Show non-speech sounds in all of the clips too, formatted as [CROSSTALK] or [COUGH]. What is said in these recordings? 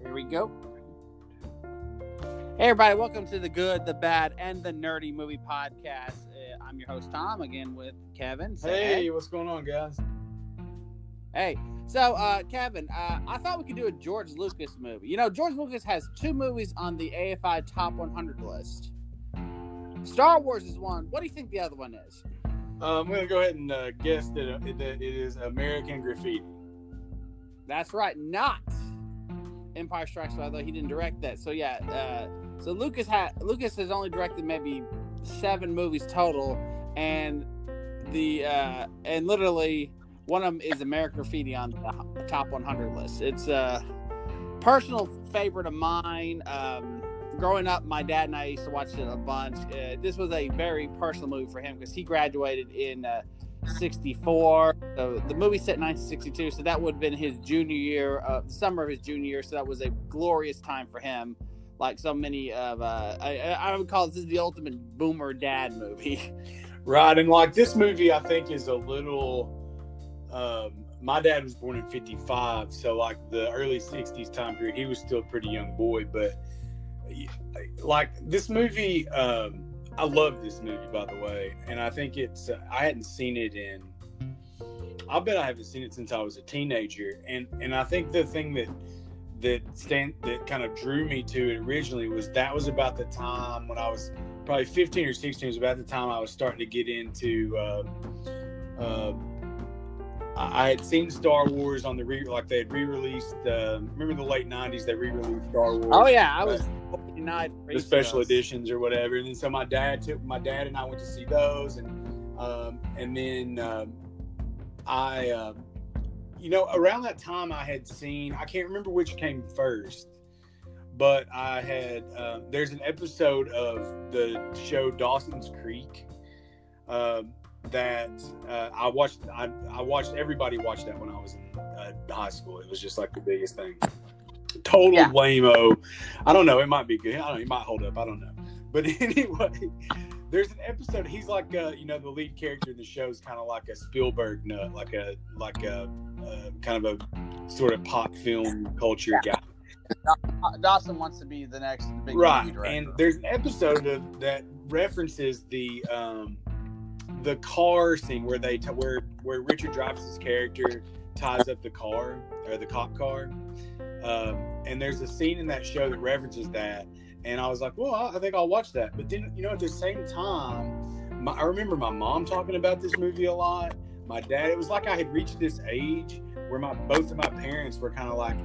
Here we go. Hey, everybody, welcome to the Good, the Bad, and the Nerdy Movie Podcast. Uh, I'm your host, Tom, again with Kevin. Say Hey, what's going on, guys? Hey, so uh, Kevin, uh, I thought we could do a George Lucas movie. You know, George Lucas has two movies on the AFI Top 100 list. Star Wars is one. What do you think the other one is? Uh, I'm going to go ahead and uh, guess that, uh, that it is American Graffiti. That's right, not Empire Strikes Back. Although he didn't direct that. So yeah, uh, so Lucas had Lucas has only directed maybe seven movies total, and the uh, and literally one of them is American Graffiti on the top 100 list. It's a personal favorite of mine. Um, growing up, my dad and I used to watch it a bunch. Uh, this was a very personal movie for him because he graduated in uh, 64. So the movie set in 1962, so that would have been his junior year, uh, the summer of his junior year. So that was a glorious time for him. Like so many of, uh, I, I would call this is the ultimate boomer dad movie. [LAUGHS] Right, and like this movie, I think is a little. Um, my dad was born in '55, so like the early '60s time period, he was still a pretty young boy. But like this movie, um, I love this movie, by the way, and I think it's. Uh, I hadn't seen it in. I bet I haven't seen it since I was a teenager, and and I think the thing that that stand that kind of drew me to it originally was that was about the time when I was probably 15 or 16 It was about the time I was starting to get into. Uh, uh, I had seen Star Wars on the re like they had re-released. Uh, remember the late '90s? They re-released Star Wars. Oh yeah, I was night the special editions or whatever. And then so my dad took my dad and I went to see those, and um, and then um, I, uh, you know, around that time I had seen I can't remember which came first, but I had uh, there's an episode of the show Dawson's Creek. Uh, that uh, I watched. I, I watched. Everybody watch that when I was in uh, high school. It was just like the biggest thing total yeah. lame-o. I don't know. It might be good. I don't know. It might hold up. I don't know. But [LAUGHS] anyway, there's an episode. He's like, uh, you know, the lead character in the show is kind of like a Spielberg nut, like a like a uh, kind of a sort of pop film culture yeah. guy. Dawson wants to be the next big right. And there's an episode of that references the um, the car scene where they t- where where Richard Dreyfuss's character ties up the car or the cop car um, and there's a scene in that show that references that. And I was like, well, I think I'll watch that. But then, you know, at the same time, my, I remember my mom talking about this movie a lot. My dad, it was like I had reached this age where my both of my parents were kind of like,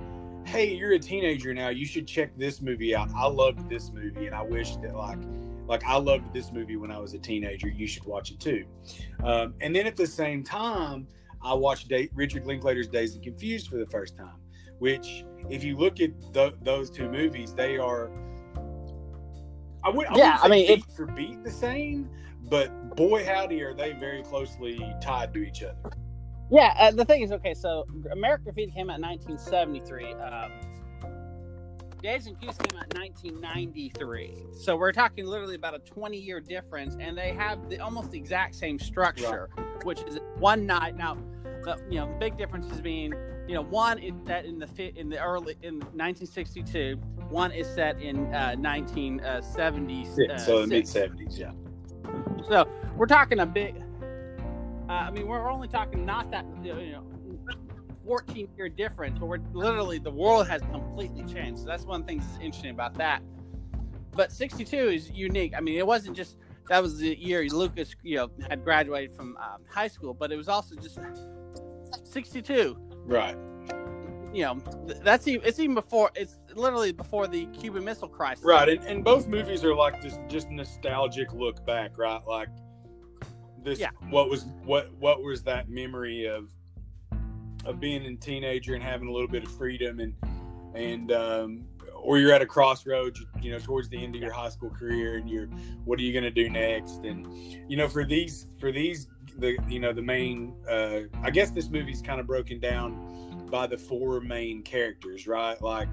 hey, you're a teenager now. You should check this movie out. I loved this movie, and I wish that like like I loved this movie when I was a teenager. You should watch it too. Um, and then at the same time, I watched Day- Richard Linklater's Dazed and Confused for the first time, which if you look at the, those two movies, they are. I would. I yeah, I mean, beat for beat the same, but boy howdy, are they very closely tied to each other. Yeah, uh, the thing is, okay, so American Graffiti came out in 1973. Um, Dazed and Confused came out in 1993. So we're talking literally about a 20 year difference, and they have the, almost the exact same structure, right. which is one night. Now, the, you know, the big difference is being you know, one is set in the in the early in 1962. One is set in uh, 1970s. Uh, so the mid 70s, yeah. So we're talking a big. Uh, I mean, we're only talking not that you know, 14 year difference, but we're literally the world has completely changed. So that's one thing that's interesting about that. But 62 is unique. I mean, it wasn't just that was the year Lucas, you know, had graduated from um, high school, but it was also just 62 Right. You know, that's even, it's even before it's literally before the Cuban Missile Crisis. Right, and, and both movies are like this just nostalgic look back, right? Like this, yeah. what was what what was that memory of of being a teenager and having a little bit of freedom and and um, or you're at a crossroads, you know, towards the end of your high school career, and you're, what are you going to do next? And you know, for these for these the you know the main uh i guess this movie's kind of broken down by the four main characters right? Like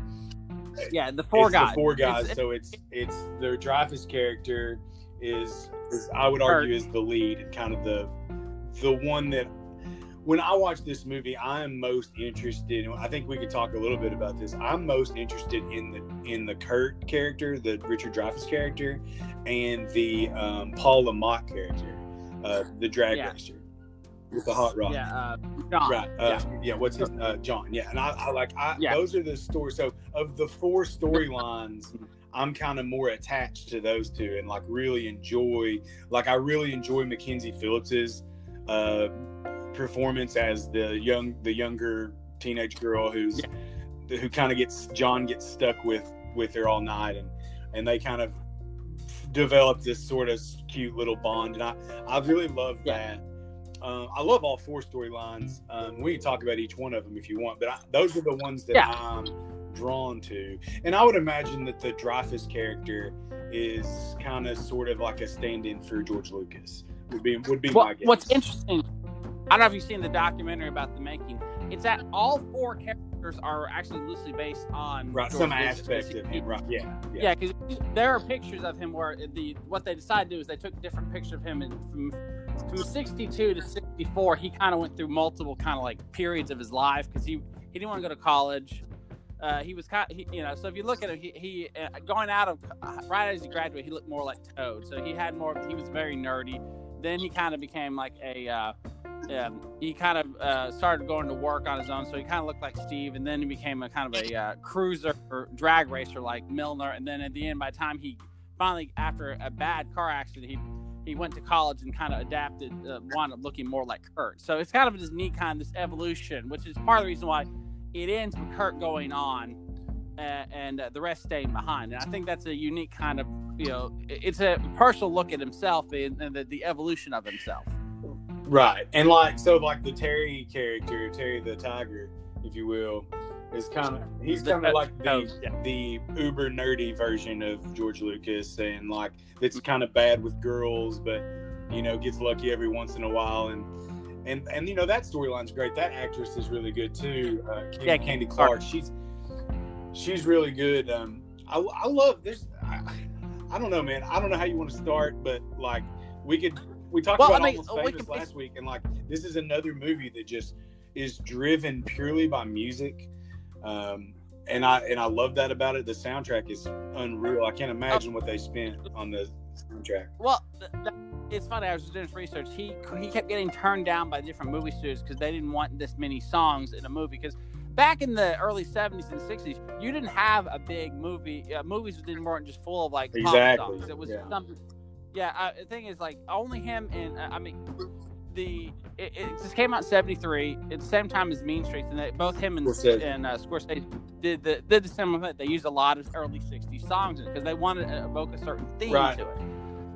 yeah the four guys. the four guys. it's, so it's it's their dreyfuss character is, is i would argue is the lead and kind of the the one that when I watch this movie, I am most interested. I think we could talk a little bit about this. I'm most interested in the in the Kurt character, the Richard Dreyfuss character, and the um, Paul Le Mat character, uh, the drag Yeah. racer with the hot rod. Yeah, uh, John. Right. Uh, yeah. What's his uh, John? Yeah. And I, I like. I, Yeah. Those are the stories. So of the four storylines, I'm kind of more attached to those two, and like really enjoy. Like I really enjoy Mackenzie Phillips's uh, performance as the young, the younger teenage girl who's who kind of gets John gets stuck with with her all night, and and they kind of develop this sort of cute little bond, and I I really love Yeah. that. Um, I love all four storylines. Um, we can talk about each one of them if you want, but I, those are the ones that Yeah. I'm drawn to. And I would imagine that the Dreyfuss character is kind of sort of like a stand-in for George Lucas. Would be would be my guess. what's interesting, I don't know if you've seen the documentary about the making. It's that all four characters are actually loosely based on Right, some Lucas, aspect of him. Right. Yeah. Yeah. Yeah, because there are pictures of him where the what they decided to do is they took different pictures of him and from from 62 to 64 he kind of went through multiple kind of like periods of his life because he he didn't want to go to college uh, he was kind he, you know so if you look at him he, he uh, going out of right as he graduated he looked more like toad so he had more he was very nerdy then he kind of became like a uh, um, he kind of uh, started going to work on his own, so he kind of looked like Steve, and then he became a kind of a uh, cruiser or drag racer like Milner. And then at the end, by the time he finally, after a bad car accident, he he went to college and kind of adapted, uh, wound up looking more like Kurt. So it's kind of this neat kind of this evolution, which is part of the reason why it ends with Kurt going on. And uh, the rest staying behind, and I think that's a unique kind of, you know, it's a personal look at himself and, and the, the evolution of himself. Right. And like so like the Terry character, Terry the Tiger, if you will, is kind of he's kind of like oh, the yeah. the uber nerdy version of George Lucas and like it's kind of bad with girls but you know gets lucky every once in a while and and and you know that storyline's great. That actress is really good too. Uh, Candy, Yeah, Candy Clark. Clark. She's she's really good. Um, I, I love this. I, I don't know, man. I don't know how you want to start, but like we could we talked Well, I about mean, almost we famous can- last week, and like this is another movie that just is driven purely by music. Um, and I and I love that about it. The soundtrack is unreal. I can't imagine what they spent on the soundtrack. Well, th- th- it's funny. I was doing this research. He he kept getting turned down by different movie studios because they didn't want this many songs in a movie. Because back in the early '70s and '60s, you didn't have a big movie. Uh, movies didn't weren't just full of like pop Exactly, songs. It was yeah. something. Yeah, uh, the thing is, like only him and uh, I mean, the it, it just came out '73 at the same time as Mean Streets, and they, both him and Scorsese. and uh, Scorsese did the did the similar thing. They used a lot of early '60s songs because they wanted to evoke a certain theme Right. to it.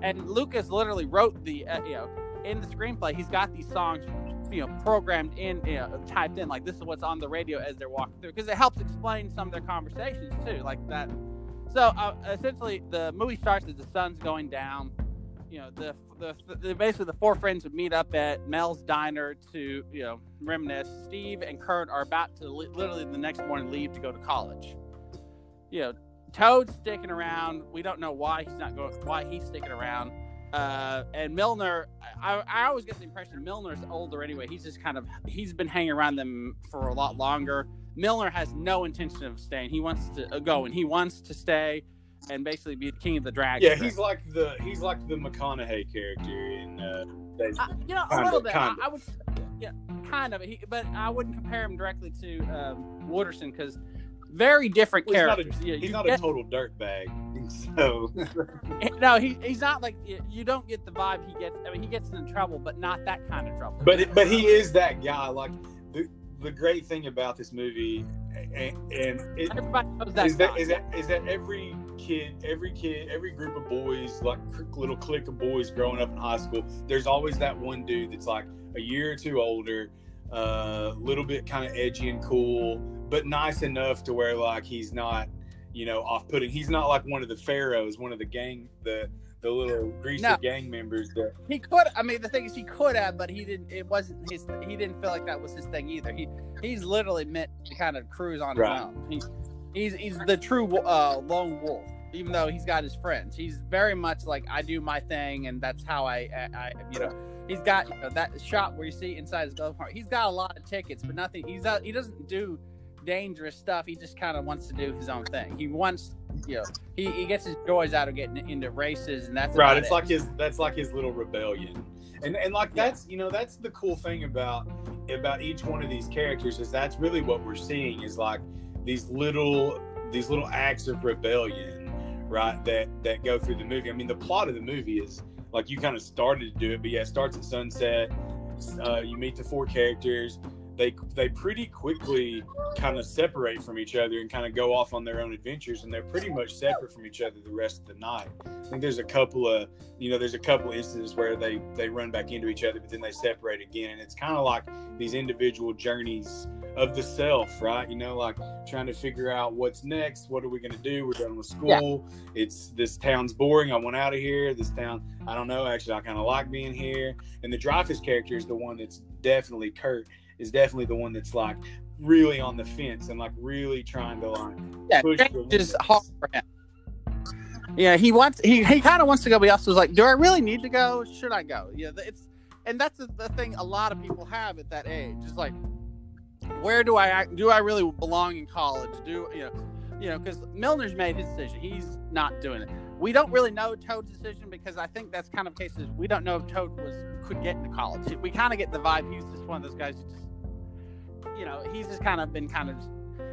And Lucas literally wrote the uh, you know in the screenplay. He's got these songs you know programmed in you know typed in like this is what's on the radio as they're walking through because it helps explain some of their conversations too like that. So uh, essentially, the movie starts as the sun's going down. You know, the, the the basically the four friends would meet up at Mel's diner to you know reminisce. Steve and Kurt are about to li- literally the next morning leave to go to college. You know, Toad's sticking around. We don't know why he's not going. Why he's sticking around. Uh, and Milner, I, I always get the impression Milner's older anyway. He's just kind of he's been hanging around them for a lot longer. Milner has no intention of staying. He wants to uh, go and he wants to stay and basically be the king of the drag. Yeah, he's like the he's like the McConaughey character in uh, Days- Uh, you know, a little bit. I. I would, yeah, kind of. He, but I wouldn't compare him directly to um, Wooderson because very different Well, he's not a- characters. Yeah, he's not get- a total dirtbag. [LAUGHS] So no, he, he's not like you- you don't get the vibe he gets. I mean, he gets in trouble, but not that kind of trouble. but but he is that guy. Like the great thing about this movie, and, and it, everybody knows that. is that is that is that every kid, every kid, every group of boys, like little clique of boys growing up in high school, there's always that one dude that's like a year or two older, a uh, little bit kind of edgy and cool, but nice enough to where like he's not, you know, off-putting. He's not like one of the pharaohs, one of the gang, the the little greasy No. gang members that He could. I mean, the thing is, he could have, but he didn't. It wasn't his. He didn't feel like that was his thing either. He he's literally meant to kind of cruise on Right. his own. He, he's he's the true uh, lone wolf, even though he's got his friends. He's very much like I do my thing, and that's how I, I, I you know. he's got you know, that shop where you see inside his glove compartment. He's got a lot of tickets, but nothing. He's not, he doesn't do dangerous stuff. He just kind of wants to do his own thing. He wants, you know, he, he gets his joys out of getting into races, and that's right. It's it. like his that's like his little rebellion, and and like Yeah. that's you know that's the cool thing about about each one of these characters is that's really what we're seeing is like these little these little acts of rebellion, right? That that go through the movie. I mean, the plot of the movie is like you kind of started to do it, but yeah, it starts at sunset. Uh, you meet the four characters. They they pretty quickly kind of separate from each other and kind of go off on their own adventures, and they're pretty much separate from each other the rest of the night. I think there's a couple of you know there's a couple of instances where they they run back into each other, but then they separate again, and it's kind of like these individual journeys of the self, right? You know, like trying to figure out what's next. What are we going to do? We're done with school. It's this town's boring. I want out of here. This town, I don't know. Actually, I kind of like being here. And the Dreyfuss character is the one that's definitely Kurt is definitely the one that's like really on the fence and like really trying to like yeah, push the is hard for him. Yeah, he wants he, he kind of wants to go, but he also was like, "Do I really need to go? Should I go?" Yeah, it's and that's the, the thing a lot of people have at that age. It's like, where do I? Do I really belong in college? Do you know? You know, because Milner's made his decision. He's not doing it. We don't really know Toad's decision because I think that's kind of cases we don't know if Toad was could get into college. We kind of get the vibe he's just one of those guys who just, you know, he's just kind of been kind of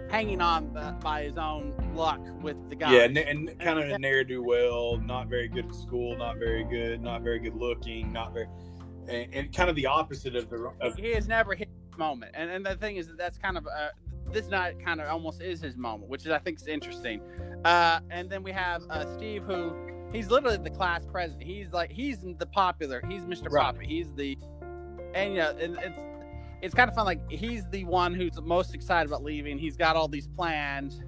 hanging on the, by his own luck with the guy. Yeah, and, and kind of a ne'er do well, not very good at school, not very good, not very good looking, not very, and, and kind of the opposite of the of he has never hit moment, and and the thing is that that's kind of uh, this night kind of almost is his moment, which is I think is interesting. Uh, and then we have uh, Steve, who he's literally the class president. He's like he's the popular. He's Mr. Right. Poppy. He's the and you know and it's it's kind of fun. Like he's the one who's most excited about leaving. He's got all these plans.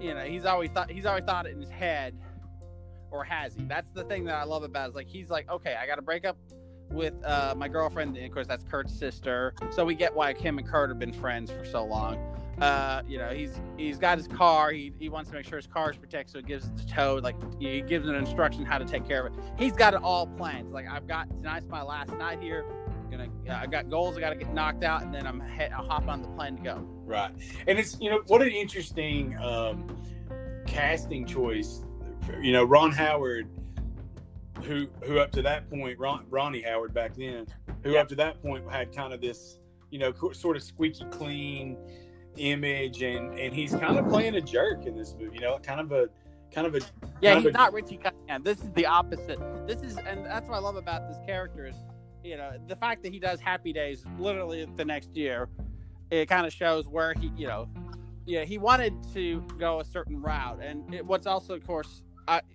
You know, he's always thought he's always thought it in his head, or has he? That's the thing that I love about. It, is like he's like, okay, I got to break up with uh, my girlfriend. And of course, that's Kurt's sister. So we get why him and Kurt have been friends for so long. Uh, you know, he's he's got his car. He, he wants to make sure his car is protected, so he gives it to Toad. Like he gives an instruction how to take care of it. He's got it all planned. Like I've got tonight's my last night here. I'm Gonna uh, I've got goals. I got to get knocked out, and then I'm I'll hop on the plane to go. right, and it's you know what an interesting um, casting choice. You know, Ron Howard, who who up to that point, Ron, Ronnie Howard back then, who up to that point had kind of this you know sort of squeaky clean image, and and he's kind of playing a jerk in this movie. You know, kind of a kind of a Yeah, he's a- not Richie Cunningham. This is the opposite. This is, and that's what I love about this character is, you know, the fact that he does Happy Days literally the next year. It kind of shows where he, you know, yeah, he wanted to go a certain route, and it, what's also, of course,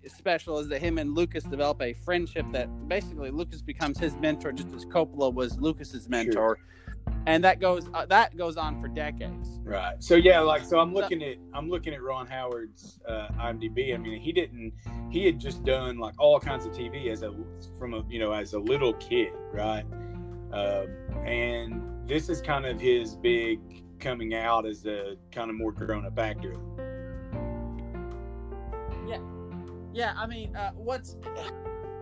special is that him and Lucas develop a friendship that basically Lucas becomes his mentor, just as Coppola was Lucas's mentor, and that goes uh, that goes on for decades. Right. So yeah, like so I'm looking at I'm looking at Ron Howard's uh, IMDb. I mean, he didn't he had just done like all kinds of TV as a from a you know as a little kid, right? Um, and this is kind of his big coming out as a kind of more grown up actor. Yeah, I mean, uh, what's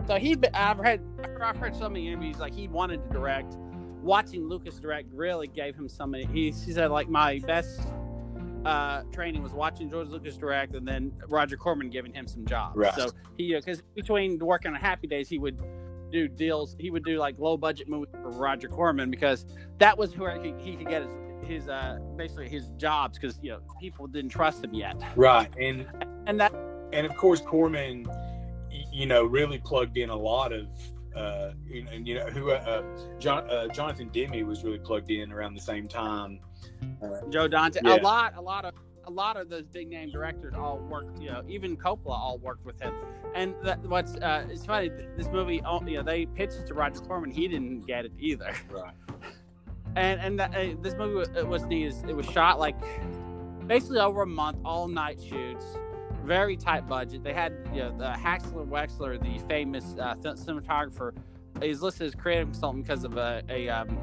so he? I've read, I've heard so many interviews like he wanted to direct. Watching Lucas direct really gave him some. He, he said like my best uh, training was watching George Lucas direct, and then Roger Corman giving him some jobs. Right. So he because between working on Happy Days, he would do deals. He would do like low budget movies for Roger Corman because that was where he, he could get his his uh basically his jobs because you know people didn't trust him yet, Right. And and that and of course Corman, you know, really plugged in a lot of. Uh, you know, and you know who uh, John, uh, Jonathan Demme was really plugged in around the same time. Uh, Joe Dante. Yeah. A lot, a lot of, a lot of those big name directors all worked. You know, even Coppola all worked with him. And that, what's uh, it's funny. This movie, oh, you know, they pitched it to Roger Corman. He didn't get it either. [LAUGHS] right. And and that, uh, this movie was, it was neat. It was shot like basically over a month, all night shoots. Very tight budget. They had you know, the Haskell Wexler, the famous uh, cinematographer, is listed as creative consultant because of a, a um,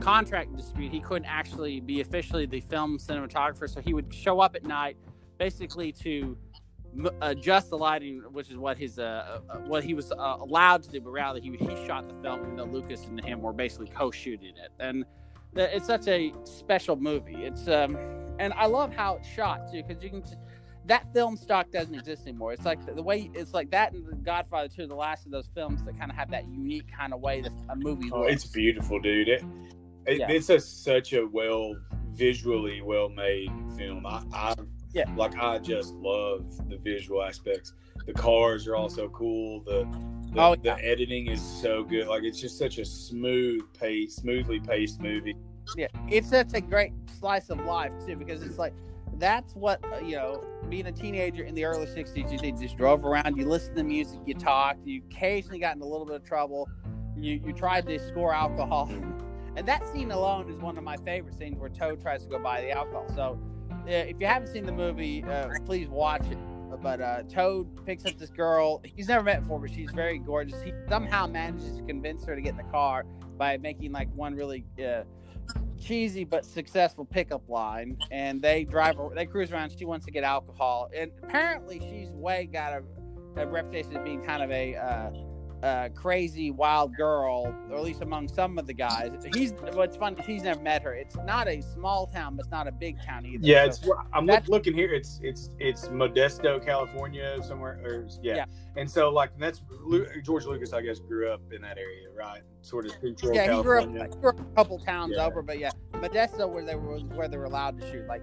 contract dispute. He couldn't actually be officially the film cinematographer, so he would show up at night, basically to adjust the lighting, which is what his uh, uh, what he was uh, allowed to do, but rather he he shot the film, and Lucas and him were basically co-shooting it, and the, it's such a special movie. It's um, and I love how it's shot too, because you can. T- that film stock doesn't exist anymore. It's like the, the, way it's like that and The Godfather 2, the last of those films that kind of have that unique kind of way that a movie Oh, looks. it's beautiful, dude. It, it Yeah. it's a such a well visually well made film. I, I Yeah. like I just love the visual aspects. The cars are also cool. The the, Oh, the editing is so good. Like it's just such a smooth pace, smoothly paced movie. Yeah, it's such a great slice of life too, because it's like that's what uh, you know. Being a teenager in the early '60s, you just drove around, you listened to music, you talked, you occasionally got in a little bit of trouble, you you tried to score alcohol, [LAUGHS] and that scene alone is one of my favorite scenes where Toad tries to go buy the alcohol. So, uh, if you haven't seen the movie, uh, please watch it. But uh, Toad picks up this girl he's never met before, but she's very gorgeous. He somehow manages to convince her to get in the car by making like one really uh, cheesy but successful pickup line, and they drive. They cruise around. She wants to get alcohol, and apparently she's way got a, a reputation of being kind of a. Uh, uh, crazy wild girl, or at least among some of the guys. He's what's fun. He's never met her. It's not a small town, but it's not a big town either. Yeah, So- it's I'm look, looking here. It's it's it's Modesto, California, somewhere. Or, yeah. Yeah. and so like that's George Lucas, I guess, grew up in that area, right? Sort of central yeah, he grew, up, he grew up a couple towns Yeah. over, but yeah, Modesto where they were where they were allowed to shoot. Like,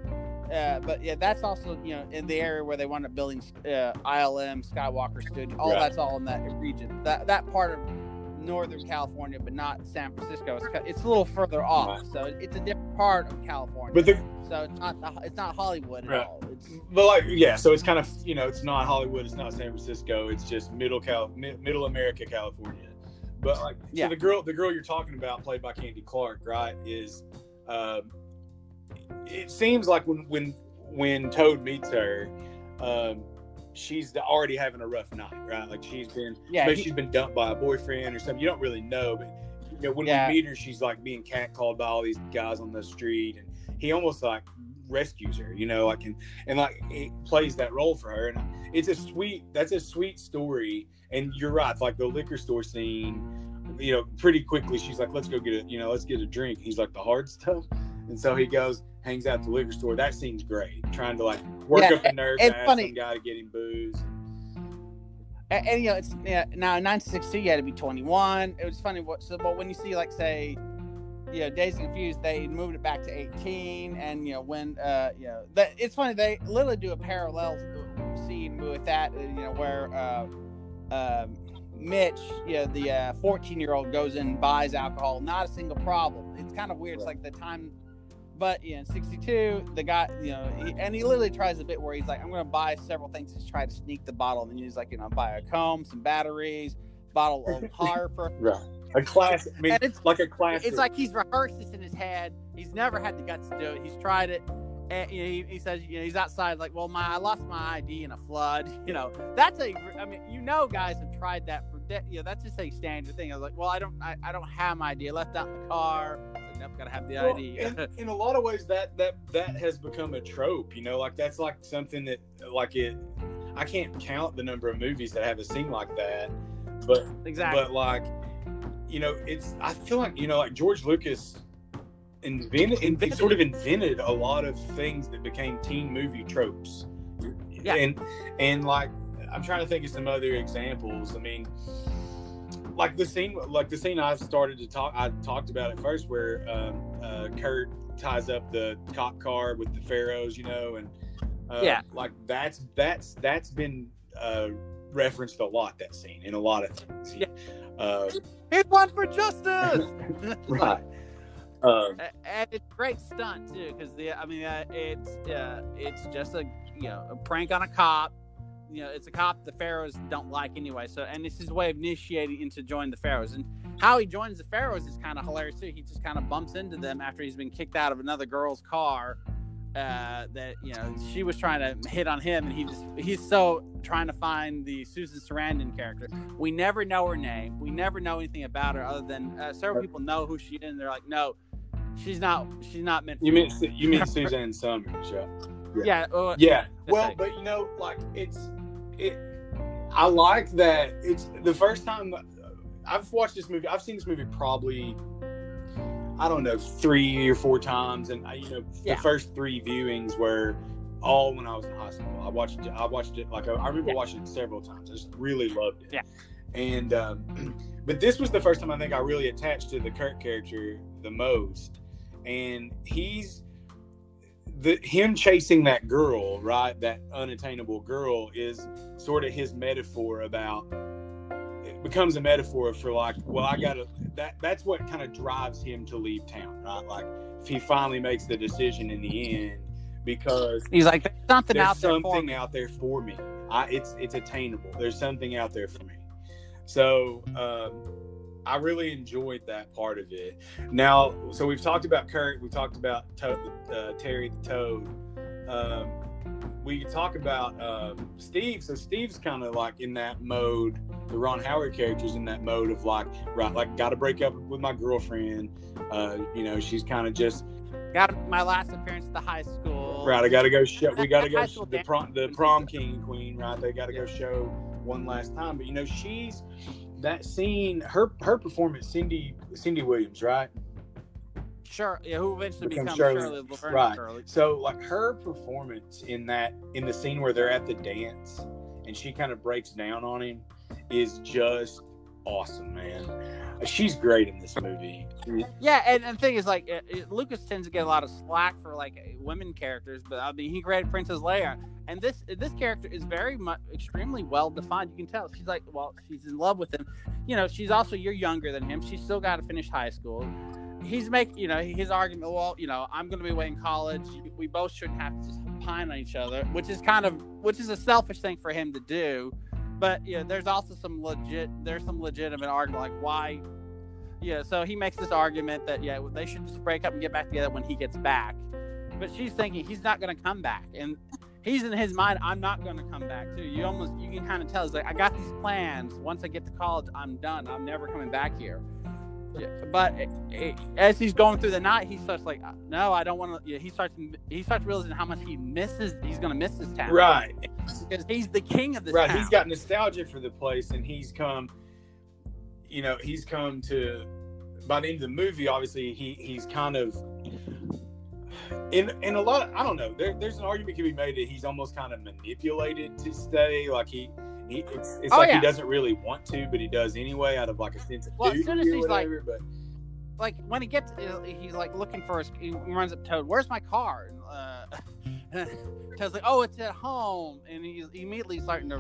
uh, but yeah, that's also you know in the area where they wound up building uh, ILM, Skywalker Studio. All Right. that's all in that region. That that part of Northern California, but not San Francisco. It's, it's a little further off, Right. so it's a different part of California. But the so it's not it's not Hollywood at Right. all. It's but like yeah, so it's kind of you know it's not Hollywood, it's not San Francisco, it's just middle Cal, mi- middle America, California. But like Yeah. so the girl the girl you're talking about, played by Candy Clark, right? Is um, it seems like when when when Toad meets her, um, she's already having a rough night, right? Like she's been yeah, maybe he- she's been dumped by a boyfriend or something. You don't really know, but you know when Yeah. we meet her, she's like being catcalled by all these guys on the street, and he almost like rescues her, you know, like and and like it plays that role for her, and it's a sweet. That's a sweet story, and you're right. Like the liquor store scene, you know, pretty quickly she's like, "Let's go get a, you know, let's get a drink." He's like, "The hard stuff," and so he goes, hangs out at the liquor store. That scene's great, trying to like work Yeah, up the nerve it's to ask funny. some guy to get him booze. and, and, you know it's yeah, now in 1962 you had to be 21 it was funny what so but when you see like say you know Dazed Confused they moved it back to 18 and you know when uh you know that it's funny they literally do a parallel scene with that uh, you know where uh um Mitch, you know, the 14 year old goes in and buys alcohol, not a single problem. It's kind of weird. It's like the time, but you know, 62, the guy, you know, he, and he literally tries a bit where he's like, I'm going to buy several things to try to sneak the bottle. And then he's like, you know, buy a comb, some batteries, bottle of [LAUGHS] Harper. Right. A classic. I mean, it's like a classic. it's like he's rehearsed this in his head. He's never had the guts to do it. He's tried it. And you know, he, he says, you know, he's outside like, well, my I lost my ID in a flood. [LAUGHS] You know, that's a. I mean, you know, guys have tried that for. De- you know, that's just a standard thing. I was like, well, I don't, I, I don't have my ID. I left out in the car. I said, nope, gotta have the Well, ID. [LAUGHS] in, in a lot of ways, that that that has become a trope. You know, like that's like something that like it. I can't count the number of movies that have a scene like that, but exactly. but like, you know, it's. I feel like you know, like George Lucas invented, Invented. sort of invented a lot of things that became teen movie tropes. Yeah. and and like I'm trying to think of some other examples. I mean, like the scene, like the scene I started to talk, I talked about it first, where um, uh, Kurt ties up the cop car with the pharaohs, you know, and uh, Yeah. like that's that's that's been uh, referenced a lot. That scene in a lot of things. Yeah. Uh, He's one for justice. [LAUGHS] right. Um, and it's a great stunt too because the i mean uh, it's uh, it's just a you know a prank on a cop you know it's a cop the pharaohs don't like anyway so and it's his way of initiating into join the pharaohs and how he joins the pharaohs is kind of hilarious too he just kind of bumps into them after he's been kicked out of another girl's car uh, that you know she was trying to hit on him and he just he's so trying to find the susan sarandon character we never know her name we never know anything about her other than uh, several people know who she is and they're like no she's not she's not meant for you mean you [LAUGHS] mean Suzanne Somers? Yeah. yeah uh, Yeah. Well, right. but you know, like it's it, I like that it's the first time I've watched this movie. I've seen this movie probably I don't know three or four times, and I, you know Yeah. the first three viewings were all when I was in high school. I watched it. I watched it like I remember Yeah. watching it several times. I just really loved it. Yeah. And um, [CLEARS THROAT] but this was the first time I think I really attached to the Kurt character the most, and he's the him chasing that girl, right? That unattainable girl is sort of his metaphor about. Becomes a metaphor for like, well, I gotta. That that's what kind of drives him to leave town, right? Like, if he finally makes the decision in the end, because He's like, there's something there's out there for something me. out there for me. I, it's it's attainable. There's something out there for me. So um, I really enjoyed that part of it. Now, so we've talked about Kurt. We talked about to- uh, Terry the Toad. Um, we talk about um, Steve. So Steve's kind of like in that mode. The Ron Howard character's in that mode of like, right, like got to break up with my girlfriend. Uh, you know, she's kind of just Got my last appearance at the high school. Right, I got to go show. We got to [LAUGHS] go High sh- school the prom, the prom king and queen. Right, they got to go show one last time. But you know, she's that scene. Her her performance, Cindy Cindy Williams, right? Sure. Yeah, who eventually Becomes Shirley. Shirley, Laverne Right. Shirley. So like her performance in that in the scene where they're at the dance and she kind of breaks down on him is just awesome, man. She's great in this movie. Yeah, and, and the thing is, like, it, it- Lucas tends to get a lot of slack for like women characters, but I mean, he created Princess Leia, and this this character is very much extremely well defined. You can tell she's like, well, she's in love with him. You know, she's also you're younger than him. She's still got to finish high school. He's making, you know, his argument. Well, you know, I'm going to be away in college. We both shouldn't have to just pine on each other, which is kind of, which is a selfish thing for him to do. But you know, there's also some legit, there's some legitimate argument like why yeah, so he makes this argument that yeah, they should just break up and get back together when he gets back. But she's thinking he's not going to come back, and he's in his mind, I'm not going to come back too. You almost you can kind of tell. He's like, I got these plans. Once I get to college, I'm done. I'm never coming back here. Yeah, but it, it, as he's going through the night, he starts like, no, I don't want to. Yeah, he starts he starts realizing how much he misses. He's going to miss this town, Right, Because he's the king of this right. town. He's got nostalgia for the place, and he's come. You know, he's come to. By the end of the movie, obviously, he he's kind of in in a lot. Of, I don't know. There, there's an argument can be made that he's almost kind of manipulated to stay. Like he, he it's, it's Oh, like yeah. he doesn't really want to, but he does anyway, out of like a sense of Well, as duty soon as he's like- but like when he gets, he's like looking for his. He runs up to Toad. Where's my car? Uh, [LAUGHS] Toad's like, oh, it's at home, and he's immediately starting to.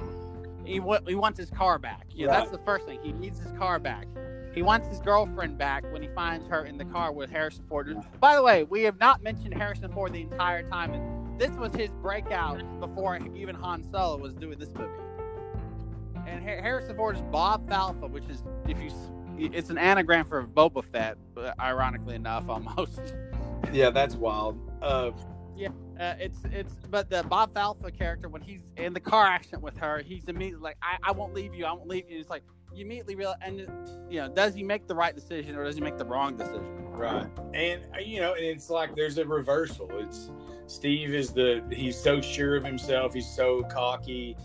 He he wants his car back. Yeah, Right. that's the first thing. He needs his car back. He wants his girlfriend back when he finds her in the car with Harrison Ford. By the way, we have not mentioned Harrison Ford the entire time, and this was his breakout before even Han Solo was doing this movie. And Harrison Ford is Bob Falfa, which is if you, it's an anagram for Boba Fett, but ironically enough, almost. [LAUGHS] yeah, that's wild. Uh, Uh, it's it's but the Bob Falfa character when he's in the car accident with her, he's immediately like, I, I won't leave you, I won't leave you. It's like you immediately realize, and you know, does he make the right decision or does he make the wrong decision? Right. And uh, you know, and it's like there's a reversal. It's Steve is the he's so sure of himself, he's so cocky.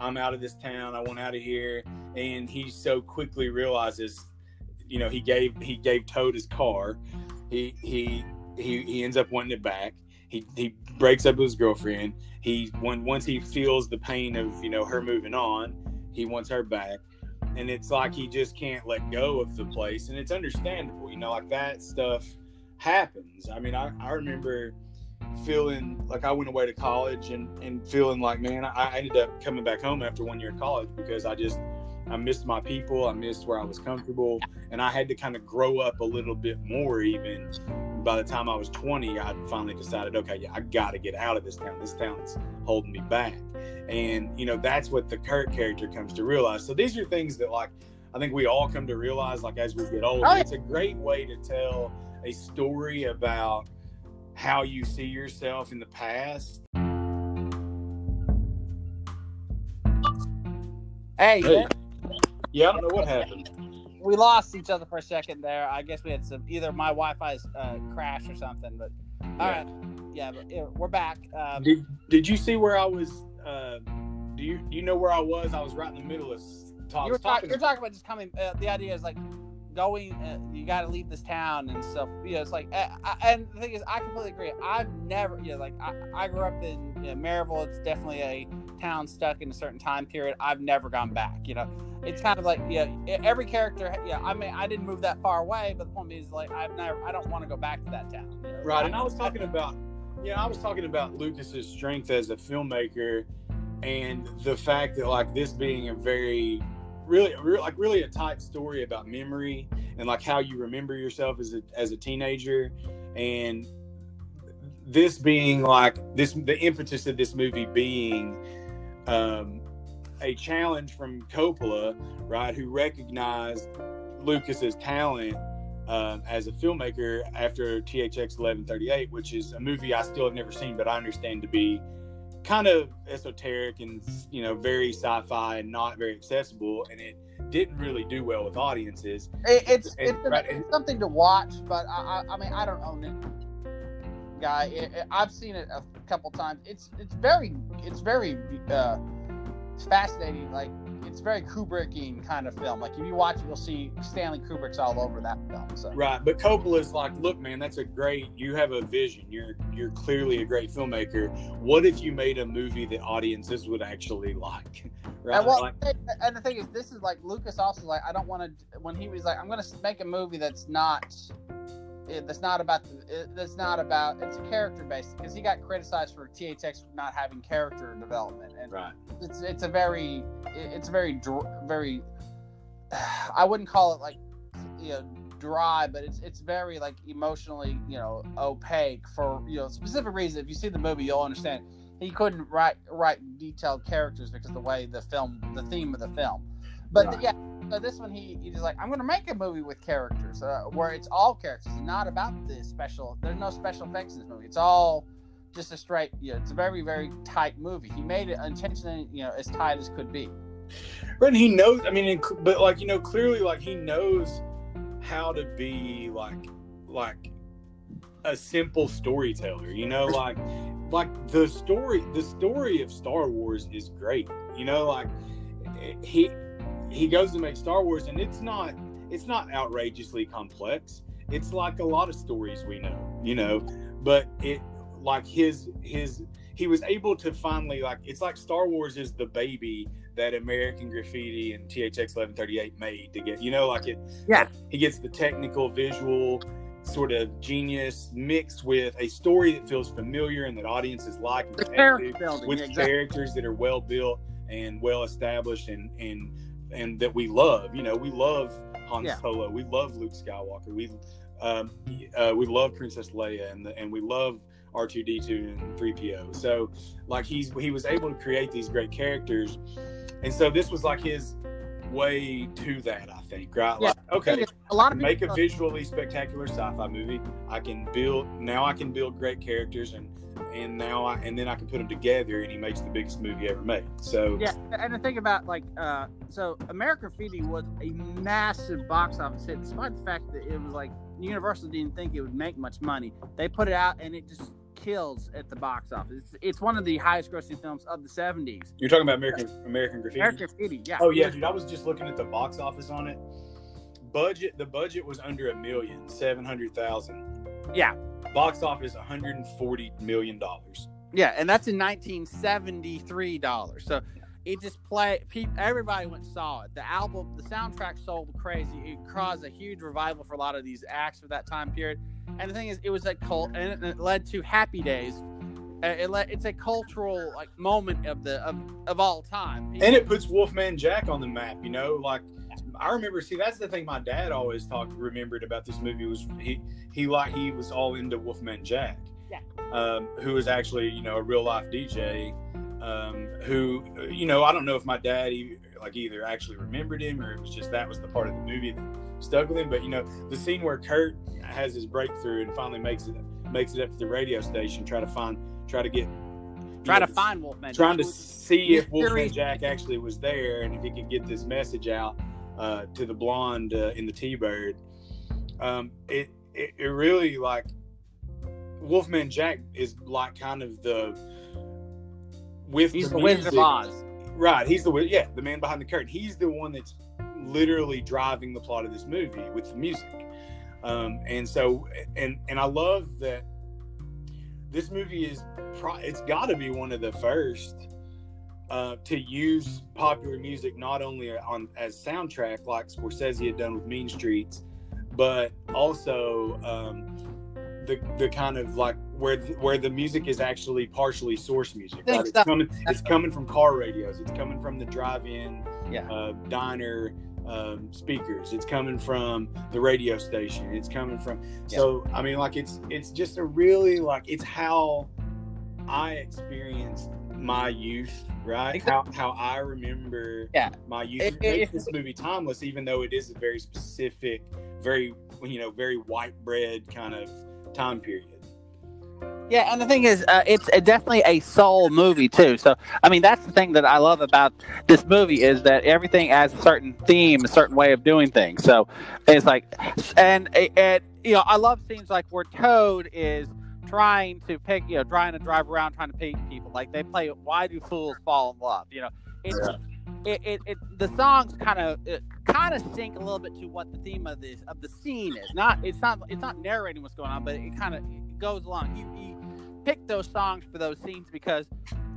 I'm out of this town, I want out of here. And he so quickly realizes, you know, he gave he gave Toad his car. He he he he ends up wanting it back. He he breaks up with his girlfriend. He when once he feels the pain of, you know, her moving on, he wants her back and it's like he just can't let go of the place and it's understandable you know like that stuff happens i mean i, I remember feeling like i went away to college and, and feeling like man I, ended up coming back home after one year of college because i just i missed my people i missed where i was comfortable and i had to kind of grow up a little bit more even by the time i was 20 i finally decided okay yeah i gotta get out of this town this town's holding me back and you know that's what the Kurt character comes to realize. So these are things that like I think we all come to realize like as we get older. Oh. It's a great way to tell a story about how you see yourself in the past. Hey, Hey. Yeah, I don't know what happened. we lost each other for a second there. I guess we had some either my Wi-Fi's uh, crash or something. But all Yeah. right, yeah, but we're back. Um, Did Did you see where I was uh, do you do you know where I was? I was right in the middle of talk, you were talking. talking. You're talking about just coming. Uh, the idea is like going. Uh, you got to leave this town and stuff. You know, it's like. I, and the thing is, I completely agree. I've never. You know, like I, I grew up in you know, Maryville. It's definitely a town stuck in a certain time period. I've never gone back. You know, it's kind of like yeah. Every character. Yeah, I mean, I didn't move that far away, but the point is, like, I've never. I don't want to go back to that town. You know? Right, and I was talking about, yeah, I was talking about Lucas's strength as a filmmaker, and the fact that like this being a very, really, re- like really a tight story about memory and like how you remember yourself as a as a teenager, and this being like this, the impetus of this movie being, um, a challenge from Coppola, right, who recognized Lucas's talent um, as a filmmaker after THX 1138, which is a movie I still have never seen, but I understand to be kind of esoteric and you know very sci-fi and not very accessible, and it didn't really do well with audiences. It, it's And- it's, right, it's something to watch, but I, I, mean, I don't own it, guy. It, it- I've seen it a couple times. It's it's very it's very uh, it's fascinating. Like it's very Kubrickian kind of film. Like if you watch it, you'll see Stanley Kubrick's all over that film. So Right, but Coppola's like, look, man, that's a great. You have a vision. You're you're clearly a great filmmaker. What if you made a movie that audiences would actually like? [LAUGHS] Right, And, well, like, and the thing is, this is like Lucas also like I don't want to. When he was like, I'm going to make a movie that's not, that's not about the, eh, that's not about. It's a character based because he got criticized for THX not having character development, and right, it's it's a very it's very very. [SIGHS] I wouldn't call it like you know dry, but it's it's very like emotionally you know opaque for you know specific reason. If you see the movie, you'll understand. He couldn't write write detailed characters because the way the film, the theme of the film. But Right. yeah, so this one he he's like, I'm gonna make a movie with characters uh, where it's all characters, it's not about the special. There's no special effects in this movie. It's all just a straight. You know, it's a very very tight movie. He made it intentionally, you know, as tight as could be. Right, and he knows. I mean, but like you know, clearly, like he knows how to be like like a simple storyteller. You know, [LAUGHS] like like the story. The story of Star Wars is great. You know, like he he goes to make Star Wars, and it's not it's not outrageously complex. It's like a lot of stories we know. You know, but it like his his he was able to finally like it's like Star Wars is the baby that American Graffiti and THX 1138 made to get, you know, like it. Yeah. He gets the technical, visual sort of genius mixed with a story that feels familiar and that audiences like and The character to, building, with exactly. characters that are well built and well established and and and that we love. You know, we love Han Yeah. Solo, we love Luke Skywalker, we um, uh, we love Princess Leia, and the, and we love R two D two and three PO. So like he's he was able to create these great characters, and so this was like his way to that. I think right. Yeah. Like, okay, A lot of make a visually spectacular sci-fi movie. I can build now. I can build great characters and and now I and then I can put them together, and he makes the biggest movie ever made. So Yeah, and the thing about like, uh, so American Graffiti was a massive box office hit, despite the fact that it was like Universal didn't think it would make much money. They put it out and it just kills at the box office. It's, it's one of the highest grossing films of the '70s. you're talking about American American Graffiti. American Graffiti, yeah. Oh yeah, dude. I was just looking at the box office on it. Budget. The budget was under a million, seven hundred thousand. Yeah. Box office, one hundred and forty million dollars. Yeah, and that's in 1973 dollars. So it just played. Everybody went saw it. The album, the soundtrack sold crazy. It caused a huge revival for a lot of these acts for that time period. And the thing is, it was a cult, and it, it led to Happy Days. Uh, It led, it's a cultural like moment of the of, of all time. And it puts Wolfman Jack on the map. You know, like I remember. See, that's the thing. My dad always talked, remembered about this movie was he he like he was all into Wolfman Jack. Yeah. Um, who was actually you know a real life DJ. Um, who you know I don't know if my dad e- like either actually remembered him or it was just that was the part of the movie that stuck with him. But you know the scene where Kurt has his breakthrough and finally makes it makes it up to the radio station, try to find try to get try to find Wolfman. trying to see if Wolfman Jack actually was there and if he could get this message out uh, to the blonde uh, in the T-Bird. Um, it, it it really like Wolfman Jack is like kind of the with He's the the Wizard of Oz. Right, he's the yeah, the man behind the curtain. He's the one that's literally driving the plot of this movie with the music. Um, and so, and and I love that this movie is pro- it's got to be one of the first uh, to use popular music not only on as soundtrack like Scorsese had done with Mean Streets, but also um, the the kind of like where where the music is actually partially source music. Right? It's coming it's coming from car radios. It's coming from the drive-in yeah. uh, diner um, speakers. It's coming from the radio station. It's coming from yeah. so I mean like it's it's just a really like it's how I experienced my youth, right? How how I remember yeah. my youth. It, it makes this movie timeless, even though it is a very specific, very you know, very white bread kind of time period. Yeah, and the thing is, uh, it's a, definitely a soul movie too. So, I mean, that's the thing that I love about this movie is that everything has a certain theme, a certain way of doing things. So, it's like, and it, you know, I love scenes like where Toad is trying to pick, you know, trying to drive around, trying to pick people. Like they play "Why Do Fools Fall in Love?" You know, it's. Yeah. It, it, it, the songs kind of kind of sync a little bit to what the theme of this of the scene is. Not it's not it's not narrating what's going on, but it kind of goes along. He, he picked those songs for those scenes because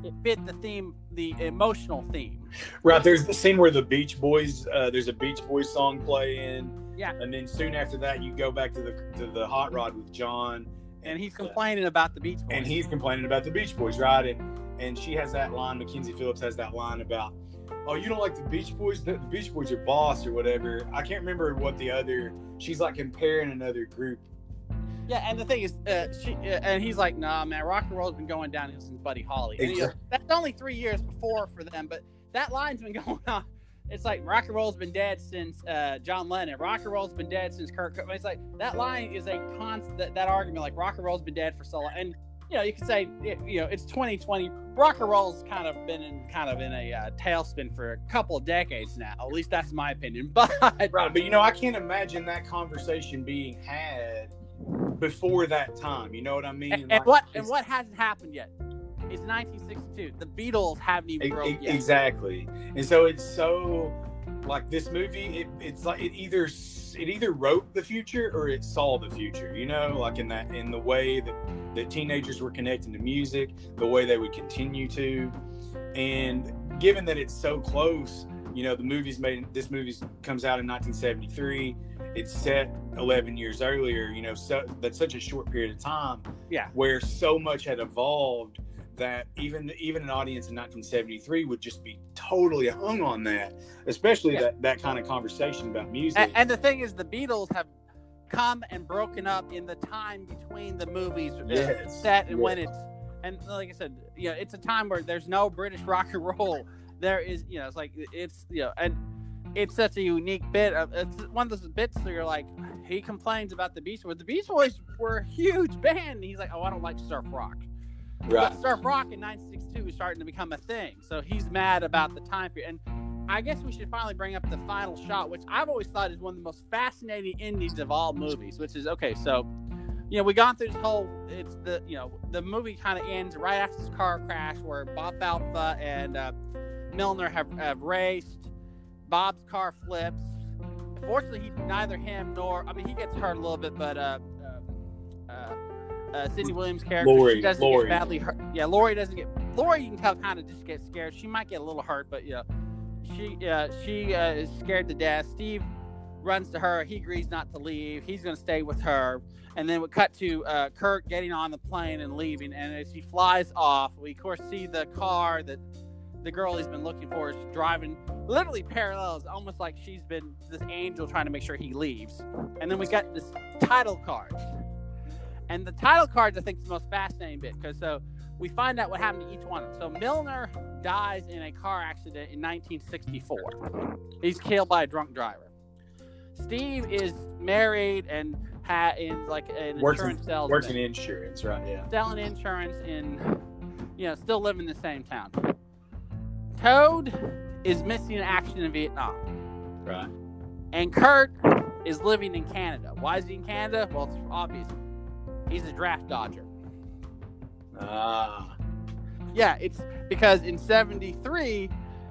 it fit the theme, the emotional theme. Right. There's the scene where the Beach Boys, uh, there's a Beach Boys song playing. Yeah. And then soon after that, you go back to the to the Hot Rod with John. And he's complaining uh, about the Beach Boys. And he's complaining about the Beach Boys, right? And and she has that line. Mackenzie Phillips has that line about, "Oh, you don't like the Beach Boys? The, the Beach Boys are boss or whatever." I can't remember what the other. She's like comparing another group yeah, and the thing is, uh, she uh, and he's like, "Nah, man, rock and roll's been going downhill since Buddy Holly." And exactly. that's only three years before for them, but that line's been [LAUGHS] going on. It's like rock and roll's been dead since uh, John Lennon. Rock and roll's been dead since Kurt. It's like that line is a constant. That, that argument, like rock and roll's been dead for so long, and you know, you could say, you know, it's 2020. Rock and roll's kind of been in kind of in a uh, tailspin for a couple of decades now. At least that's my opinion. [LAUGHS] But right, but you know, I can't imagine that conversation being had before that time. You know what I mean? And, and what and what hasn't happened yet? It's 1962. The Beatles haven't even it, yet. Exactly. And so it's so like this movie. It, it's like it either it either wrote the future or it saw the future. You know, like in that in the way that that teenagers were connecting to music, the way they would continue to, and given that it's so close, you know, the movie's made. This movie comes out in 1973 it's set 11 years earlier you know so that's such a short period of time yeah where so much had evolved that even even an audience in 1973 would just be totally hung on that especially yeah. that that kind of conversation about music and, and, the thing is the beatles have come and broken up in the time between the movies uh, yes. set and yes. when it's and like i said you know it's a time where there's no british rock and roll there is you know it's like it's you know and it's such a unique bit. Of, it's one of those bits where you're like, he complains about the Beach Boys. The Beach Boys were a huge band. he's like, oh, I don't like surf rock. Right. But surf rock in 1962 is starting to become a thing. So he's mad about the time period. And I guess we should finally bring up the final shot, which I've always thought is one of the most fascinating endings of all movies. Which is okay. So, you know, we gone through this whole. It's the you know the movie kind of ends right after this car crash where Bob Falfa and uh, Milner have, have raced Bob's car flips. Fortunately, he neither him nor I mean he gets hurt a little bit, but uh, uh, uh, uh Cindy Williams' character Lori, she doesn't Lori. get badly hurt. Yeah, Lori doesn't get. Lori, you can tell, kind of just gets scared. She might get a little hurt, but yeah, she uh, she uh, is scared to death. Steve runs to her. He agrees not to leave. He's going to stay with her. And then we cut to uh, Kurt getting on the plane and leaving. And as he flies off, we of course see the car that the girl he's been looking for is driving literally parallels, almost like she's been this angel trying to make sure he leaves. And then we got this title card. And the title cards, I think, is the most fascinating bit because so we find out what happened to each one of them. So Milner dies in a car accident in 1964. He's killed by a drunk driver. Steve is married and ha- in like an works insurance in, salesman. Works in insurance, right? Yeah. Selling insurance in, you know, still living in the same town. Toad is missing in action in Vietnam. Right. And Kurt is living in Canada. Why is he in Canada? Well, it's obvious. He's a draft dodger. Ah. Yeah, it's because in 73,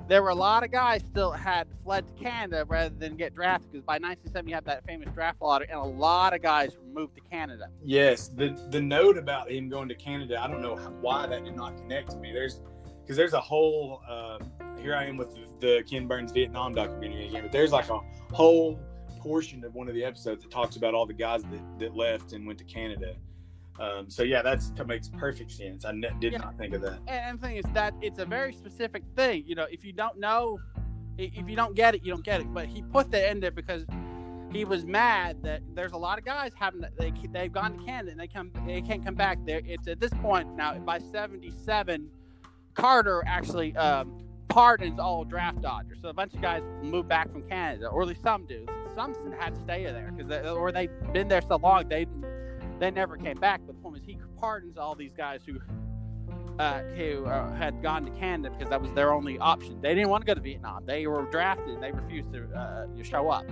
there were a lot of guys still had fled to Canada rather than get drafted because by 1970 you have that famous draft lottery, and a lot of guys moved to Canada. Yes, the the note about him going to Canada, I don't know why that did not connect to me. There's because there's a whole uh, here I am with the, Ken Burns Vietnam documentary again, but there's like a whole portion of one of the episodes that talks about all the guys that, that left and went to Canada. Um, so yeah, that's that makes perfect sense. I ne- did Yeah. not think of that. And the thing is that it's a very specific thing. You know, if you don't know, if you don't get it, you don't get it. But he put that in there because he was mad that there's a lot of guys having they they've gone to Canada and they come they can't come back there. It's at this point now by '77, Carter actually um, pardons all draft dodgers. So a bunch of guys move back from Canada, or at least some do. Some had to stay there because or they've been there so long they they never came back. But the point is he pardons all these guys who uh, who uh, had gone to Canada because that was their only option. They didn't want to go to Vietnam. They were drafted. They refused to uh, show up.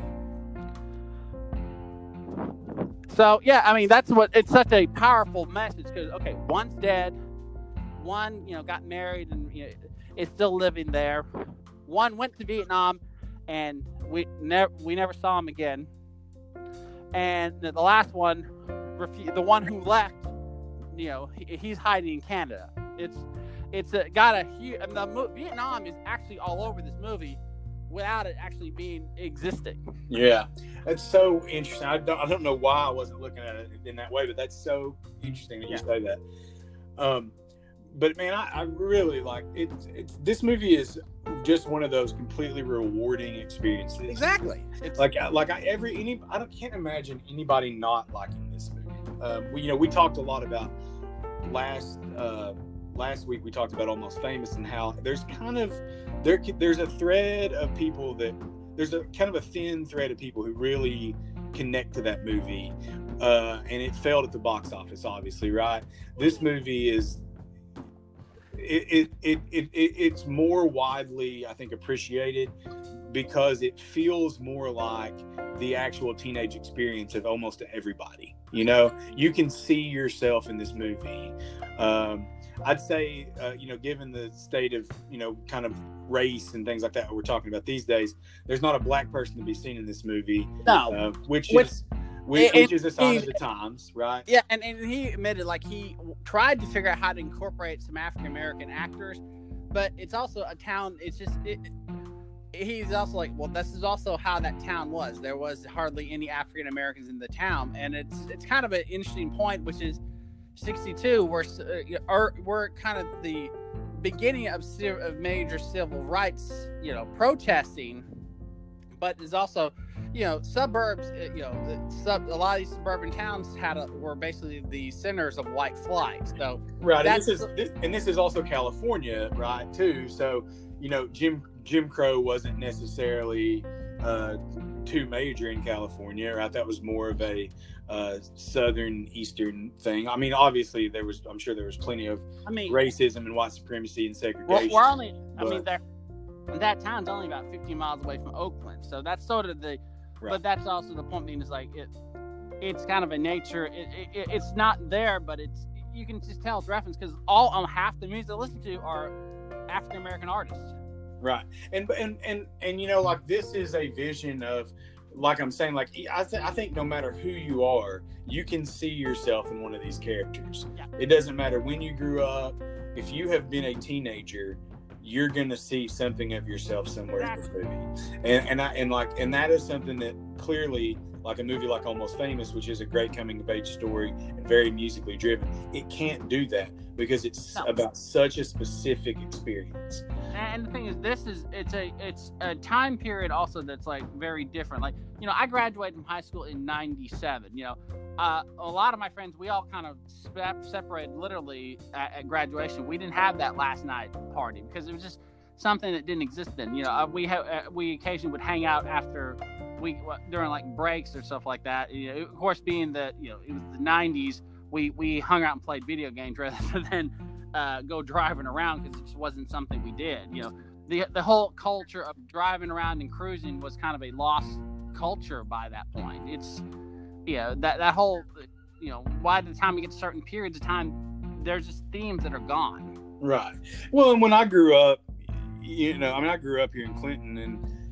So yeah, I mean that's what it's such a powerful message because okay, one's dead, one you know got married and you know, is still living there. One went to Vietnam, and we never we never saw him again. And the last one, the one who left, you know, he, he's hiding in Canada. It's it's a, got a huge. I mean, the Vietnam is actually all over this movie, without it actually being existing. Yeah, that's so interesting. I don't, I don't know why I wasn't looking at it in that way, but that's so interesting that you say that. Um, but man, I, I really like it. It's this movie is just one of those completely rewarding experiences. Exactly. It's, Like like I every any I don't, can't imagine anybody not liking this movie. Um, we you know we talked a lot about last uh, last week we talked about almost famous and how there's kind of there there's a thread of people that there's a kind of a thin thread of people who really connect to that movie uh, and it failed at the box office obviously right this movie is it, it, it, it, it it's more widely i think appreciated because it feels more like the actual teenage experience of almost everybody you know you can see yourself in this movie um, i'd say uh, you know given the state of you know kind of race and things like that we're talking about these days there's not a black person to be seen in this movie no. uh, which Which- is which, it- which is a sign of the times right Yeah, and, and he admitted like he tried to figure out how to incorporate some African American actors, but it's also a town. It's just it, he's also like, well, this is also how that town was. There was hardly any African Americans in the town, and it's it's kind of an interesting point, which is '62, where uh, we're kind of the beginning of, of major civil rights, you know, protesting, but there's also you know, suburbs, uh, you know, the sub, a lot of these suburban towns had a, were basically the centers of white flight. So Right, and this is this, and this is also California, right? Too. So you know, Jim Jim Crow wasn't necessarily uh, too major in California, right? That was more of a uh, southern eastern thing. I mean, obviously there was. I'm sure there was plenty of I mean, racism and white supremacy and we're, we're only, I mean, that that town's only about 50 miles away from Oakland. So that's sort of the, Right. but that's also the point being is like it, it's kind of a nature. It, it, it's not there, but it's you can just tell it's reference because all um, half the music I listen to are African American artists. right and and and and you know like this is a vision of like i'm saying like i, th- I think no matter who you are you can see yourself in one of these characters Yeah. it doesn't matter when you grew up if you have been a teenager you're gonna see something of yourself somewhere in this movie and and i and like and that is something that clearly like a movie like almost famous which is a great coming of age story and very musically driven it can't do that because it's No. about such a specific experience And the thing is, this is it's a it's a time period also that's like very different. Like you know, I graduated from high school in '97. You know, uh, a lot of my friends we all kind of sep- separated literally at, at graduation. We didn't have that last night party because it was just something that didn't exist then. You know, uh, we have uh, we occasionally would hang out after we during like breaks or stuff like that. You know, of course, being that you know it was the '90s, we we hung out and played video games [LAUGHS] rather than uh, go driving around because it just wasn't something we did. You know, the the whole culture of driving around and cruising was kind of a lost culture by that point. It's you know that that whole you know by the time we get to certain periods of time, there's just themes that are gone. Right. Well, and when I grew up, you know, I mean, I grew up here in Clinton, and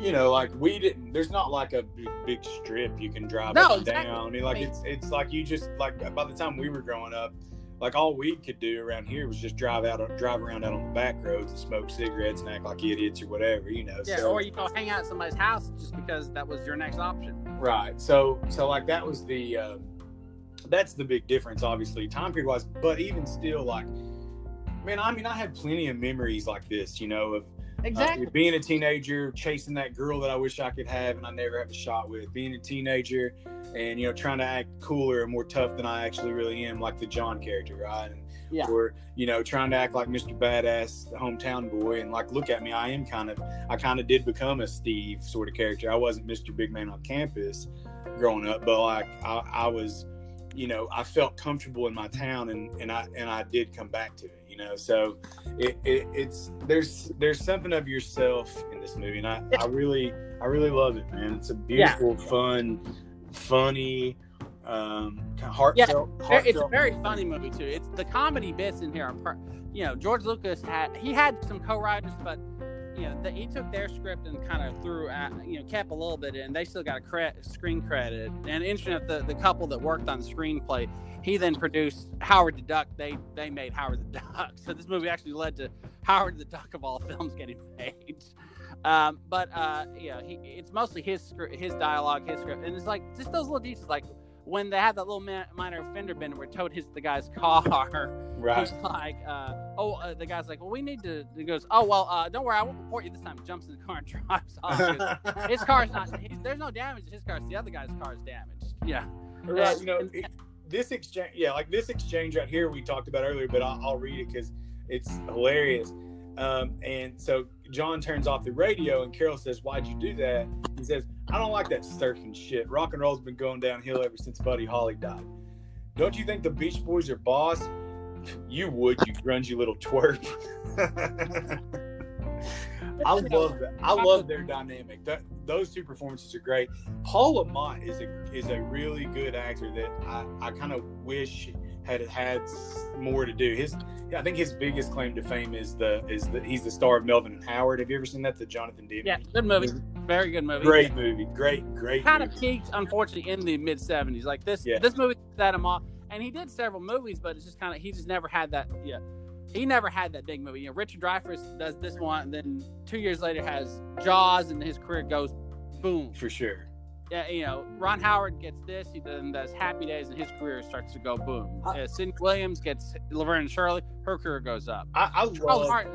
you know, like we didn't. There's not like a big, big strip you can drive No, up and exactly. down. I mean, like it's it's like you just like by the time we were growing up, like all we could do around here was just drive out, drive around out on the back roads and smoke cigarettes and act like idiots or whatever, you know. Yeah, so, or you go hang out at somebody's house just because that was your next option. Right. So so like that was the um, that's the big difference, obviously, time period wise. But even still, like, man, I mean, I have plenty of memories like this, you know, of uh, being a teenager, chasing that girl that I wish I could have and I never have a shot with. Being a teenager, and you know, trying to act cooler and more tough than I actually really am, like the John character, right? And, Yeah. Or you know, trying to act like Mr. Badass, the hometown boy, and like, look at me, I am kind of, I kind of did become a Steve sort of character. I wasn't Mr. Big Man on campus growing up, but like, I, I was, you know, I felt comfortable in my town, and and I and I did come back to it, you know. So it, it it's there's there's something of yourself in this movie, and I, I really I really love it, man. It's a beautiful, fun, funny, um, kind of heartfelt. Yeah, It's a very movie. funny movie too. It's the comedy bits in here. Are you know, George Lucas had he had some co-writers, but you know, the, he took their script and kind of threw out, you know, kept a little bit in. They still got a cre- screen credit. And interesting enough, the, the couple that worked on the screenplay, he then produced Howard the Duck. They they made Howard the Duck. [LAUGHS] So this movie actually led to Howard the Duck of all [LAUGHS] films getting made. Um, but uh, yeah, he, it's mostly his his dialogue, his script, and it's like just those little details, like when they had that little ma- minor fender bender where Toad hits the guy's [LAUGHS] car. right. He's like, uh, oh, uh, the guy's like, well, we need to. He goes, oh well, uh, don't worry, I won't report you this time. Jumps in the car and drives off. His car's not. He's, there's no damage to his car. It's the other guy's car is damaged. Yeah. Right, And- you know, it, this exchange, yeah, like this exchange right here we talked about earlier, but I'll, I'll read it because it's hilarious. Um, and so John turns off the radio, and Carol says, "Why'd you do that?" He says, "I don't like that surfing shit. Rock and roll's been going downhill ever since Buddy Holly died. Don't you think the Beach Boys are boss? You would, you grungy little twerp." [LAUGHS] I love that. I love their dynamic. That those two performances are great. Paul Le Mat is a is a really good actor that I, I kind of wish had had more to do. His I think his biggest claim to fame is the is the he's the star of Melvin and Howard. Have you ever seen that? The Jonathan Demme. yeah, good movie. Very good movie. Great movie. Great great. Kind of peaked, unfortunately, in the mid '70s. Like this, Yeah. this movie set him off, and he did several movies, but it's just kind of he just never had that. Yeah, he never had that big movie. You know, Richard Dreyfuss does this one, and then two years later has Jaws, and his career goes boom. for sure. Yeah, you know, Ron Howard gets this, he then does Happy Days, and his career starts to go boom. I- Uh, Cindy Williams gets Laverne and Shirley, her career goes up. I, I Charles love. Martin,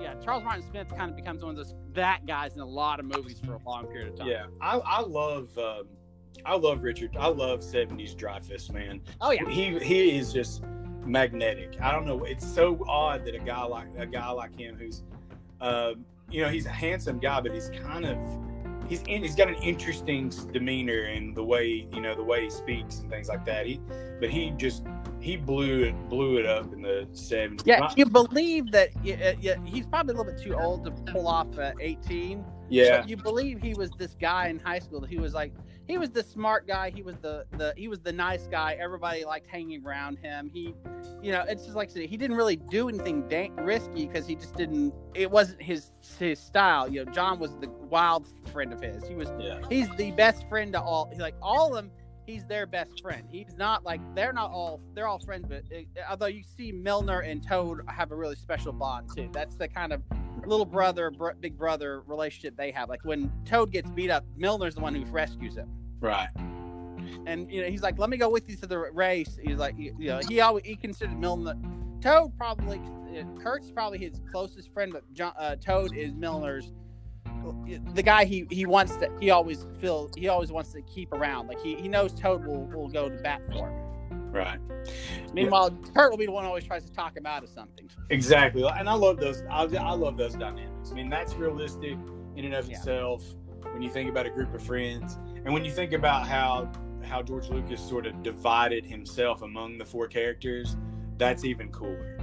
yeah, Charles Martin Smith kind of becomes one of those that guys in a lot of movies for a long period of time. Yeah, I, I love. Um, I love Richard. I love '70s Dreyfuss, man. Oh yeah, he he is just magnetic. I don't know. It's so odd that a guy like a guy like him, who's, um, you know, he's a handsome guy, but he's kind of he's in, he's got an interesting demeanor and the way you know the way he speaks and things like that. He, but he just he blew it blew it up in the seventies. yeah. You believe that? Yeah, yeah, he's probably a little bit too old to pull off uh, eighteen. yeah, So you believe he was this guy in high school. That he was like he was the smart guy. He was the the he was the nice guy. Everybody liked hanging around him. He, you know, it's just like he didn't really do anything da- risky because he just didn't. It wasn't his his style. You know, John was the wild friend of his. He was yeah, he's the best friend to all. Like all of them. He's their best friend. He's not like they're not all they're all friends, but uh, although you see Milner and Toad have a really special bond too. That's the kind of little brother, br- big brother relationship they have. Like when Toad gets beat up, Milner's the one who rescues him. right. And you know he's like, "Let me go with you to the race." He's like, you you know, he always he considered Milner. Toad probably uh, Kurt's probably his closest friend, but John, uh, Toad is Milner's the guy he he wants to he always feel he always wants to keep around. Like he, he knows Toad will, will go to bat for him. Right. Meanwhile, Kurt will be the one who always tries to talk him out of something. Exactly, and I love those. I, I love those dynamics. I mean, that's realistic in and of Yeah. itself. When you think about a group of friends, and when you think about how how George Lucas sort of divided himself among the four characters, that's even cooler.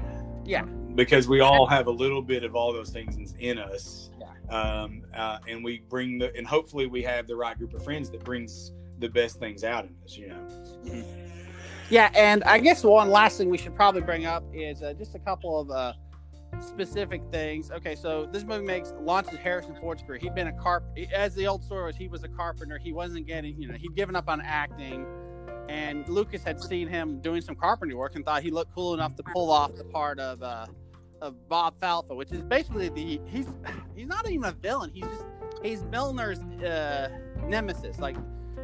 Yeah. because we all have a little bit of all those things in, us, Yeah. Um, uh, and we bring the and hopefully we have the right group of friends that brings the best things out in us. You know. Yeah, and I guess one last thing we should probably bring up is uh, just a couple of uh, specific things. Okay, so this movie makes launches Harrison Ford's career. He'd been a carp as the old story was. He was a carpenter. He wasn't getting, you know, he'd given up on acting, and Lucas had seen him doing some carpentry work and thought he looked cool enough to pull off the part of uh, of Bob Falfa, which is basically the he's [SIGHS] he's not even a villain. He's just he's Milner's uh, nemesis, like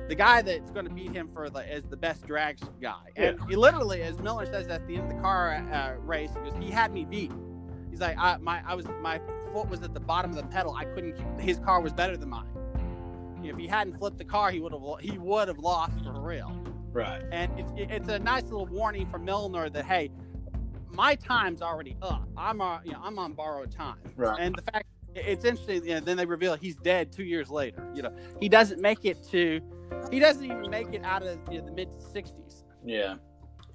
the guy that's going to beat him for the as the best drag guy. And Yeah. he literally, as Milner says at the end of the car uh, race, he goes, he had me beat. He's like, I my I was my foot was at the bottom of the pedal. I couldn't. Keep, his car was better than mine. If he hadn't flipped the car, he would have he would have lost for real. Right. And it's it's a nice little warning for Milner that hey, my time's already up. I'm uh, you know I'm on borrowed time. Right. And the fact it's interesting. You know, then they reveal he's dead two years later. You know, he doesn't make it to, he doesn't even make it out of you know, the mid '60s, Yeah.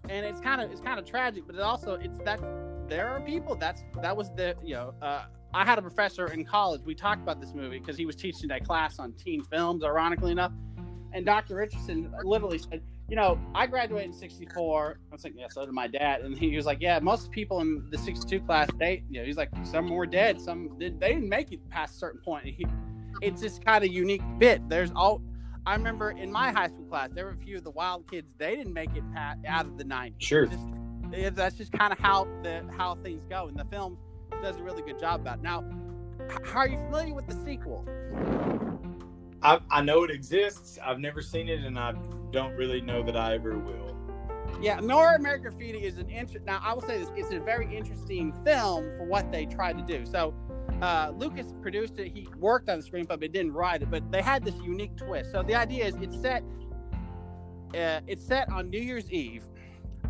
and it's kind of it's kind of tragic. But it also it's that there are people that's that was the you know. Uh, I had a professor in college. We talked about this movie because he was teaching that class on teen films, ironically enough. And Dr. Richardson literally said, you know, I graduated in 64. I was like, yeah, so did my dad. And he was like, yeah, most people in the 62 class, they, you know, he's like, some were dead. Some did, they didn't make it past a certain point. He, it's just kind of unique bit. There's all, I remember in my high school class, there were a few of the wild kids, they didn't make it past, out of the 90s. Sure. Just, yeah, that's just kind of how the how things go. And the film does a really good job about it. Now, how are you familiar with the sequel? I, I know it exists. I've never seen it, and I don't really know that I ever will. Yeah, More American Graffiti is an interest. Now, I will say this: it's a very interesting film for what they tried to do. So, uh, Lucas produced it. He worked on the screenplay, but didn't write it. But they had this unique twist. So the idea is it's set. Uh, it's set on New Year's Eve,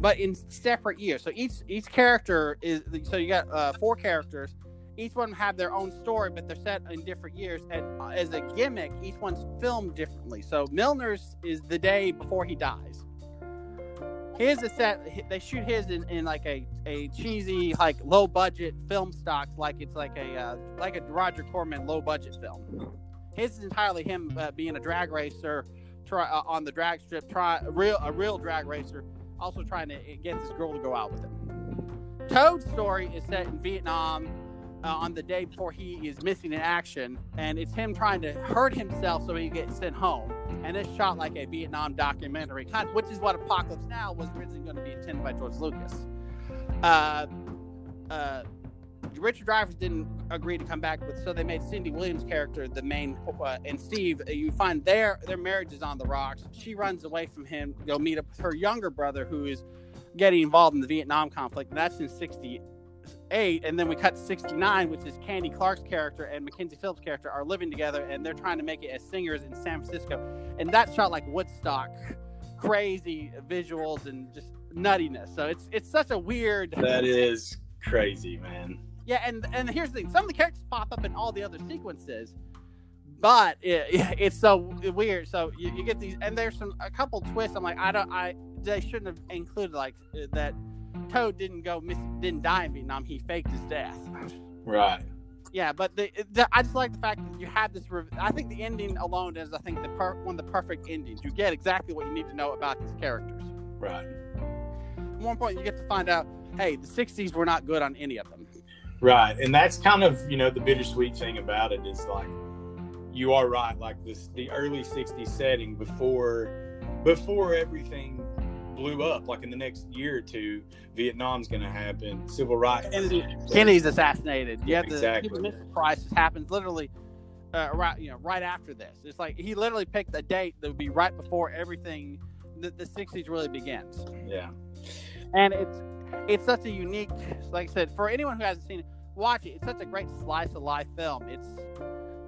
but in separate years. So each each character is. So you got uh, four characters. Each one have their own story, but they're set in different years. And uh, as a gimmick, each one's filmed differently. So Milner's is the day before he dies. His is set. They shoot his in, in like a, a cheesy, like low budget film stock, like it's like a uh, like a Roger Corman low budget film. His is entirely him uh, being a drag racer, try uh, on the drag strip, try a real a real drag racer, also trying to get this girl to go out with him. Toad's story is set in Vietnam uh, on the day before he is missing in action, and it's him trying to hurt himself so he gets sent home. And it's shot like a Vietnam documentary, kind of, which is what Apocalypse Now was originally going to be intended by George Lucas. Uh, uh, Richard Dreyfuss didn't agree to come back so they made Cindy Williams' character the main. Uh, and Steve, uh, you find their their marriage is on the rocks. She runs away from him, go meet up with her younger brother, who is getting involved in the Vietnam conflict. And that's in '68, and then we cut '69, which is Candy Clark's character and Mackenzie Phillips' character are living together, and they're trying to make it as singers in San Francisco. And that shot like Woodstock, crazy visuals and just nuttiness. So it's it's such a weird. That is crazy, man. Yeah, and and here's the thing: some of the characters pop up in all the other sequences, but it, [LAUGHS] it's so weird. So you, you get these, and there's some a couple twists. I'm like, I don't, I they shouldn't have included like uh, that. Toad didn't go miss, didn't die in Vietnam. He faked his death. Right. Yeah, but the, the I just like the fact that you have this. rev- I think the ending alone is, I think, the per, one of the perfect endings. You get exactly what you need to know about these characters. Right. One point you get to find out, hey, the '60s were not good on any of them. Right. And that's kind of, you know, the bittersweet thing about it is like you are right, like this the early 60s setting before before everything blew up, like in the next year or two, Vietnam's gonna happen, civil rights. Kennedy, Kennedy's assassinated. You have the Exactly. Cuban Missile Crisis happens literally uh, right, you know, right after this. It's like he literally picked a date that would be right before everything, the, the '60s really begins. Yeah. And it's it's such a unique, like I said, for anyone who hasn't seen it, watch it. It's such a great slice of life film. It's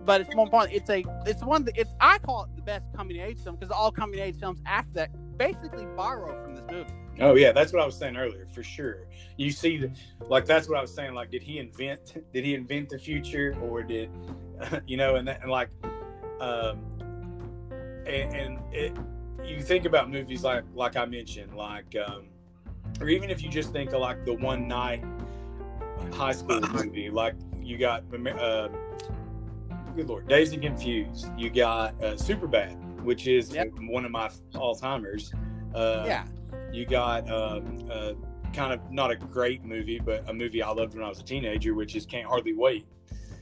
but it's more important. It's a it's one that it's I call it the best coming of age film because all coming of age films after that basically borrow from this movie. Oh yeah, that's what I was saying earlier, for sure. You see, the, like that's what I was saying. Like, did he invent? Did he invent the future, or did [LAUGHS] you know? And, that, and like, um, and, and it, you think about movies like like I mentioned, like, um, or even if you just think of like the one night high school [LAUGHS] movie, like you got, uh, good lord, Dazed and Confused. You got uh, Superbad, which is Yep. one of my all timers. Uh, yeah, you got um, uh, kind of not a great movie, but a movie I loved when I was a teenager, which is Can't Hardly Wait.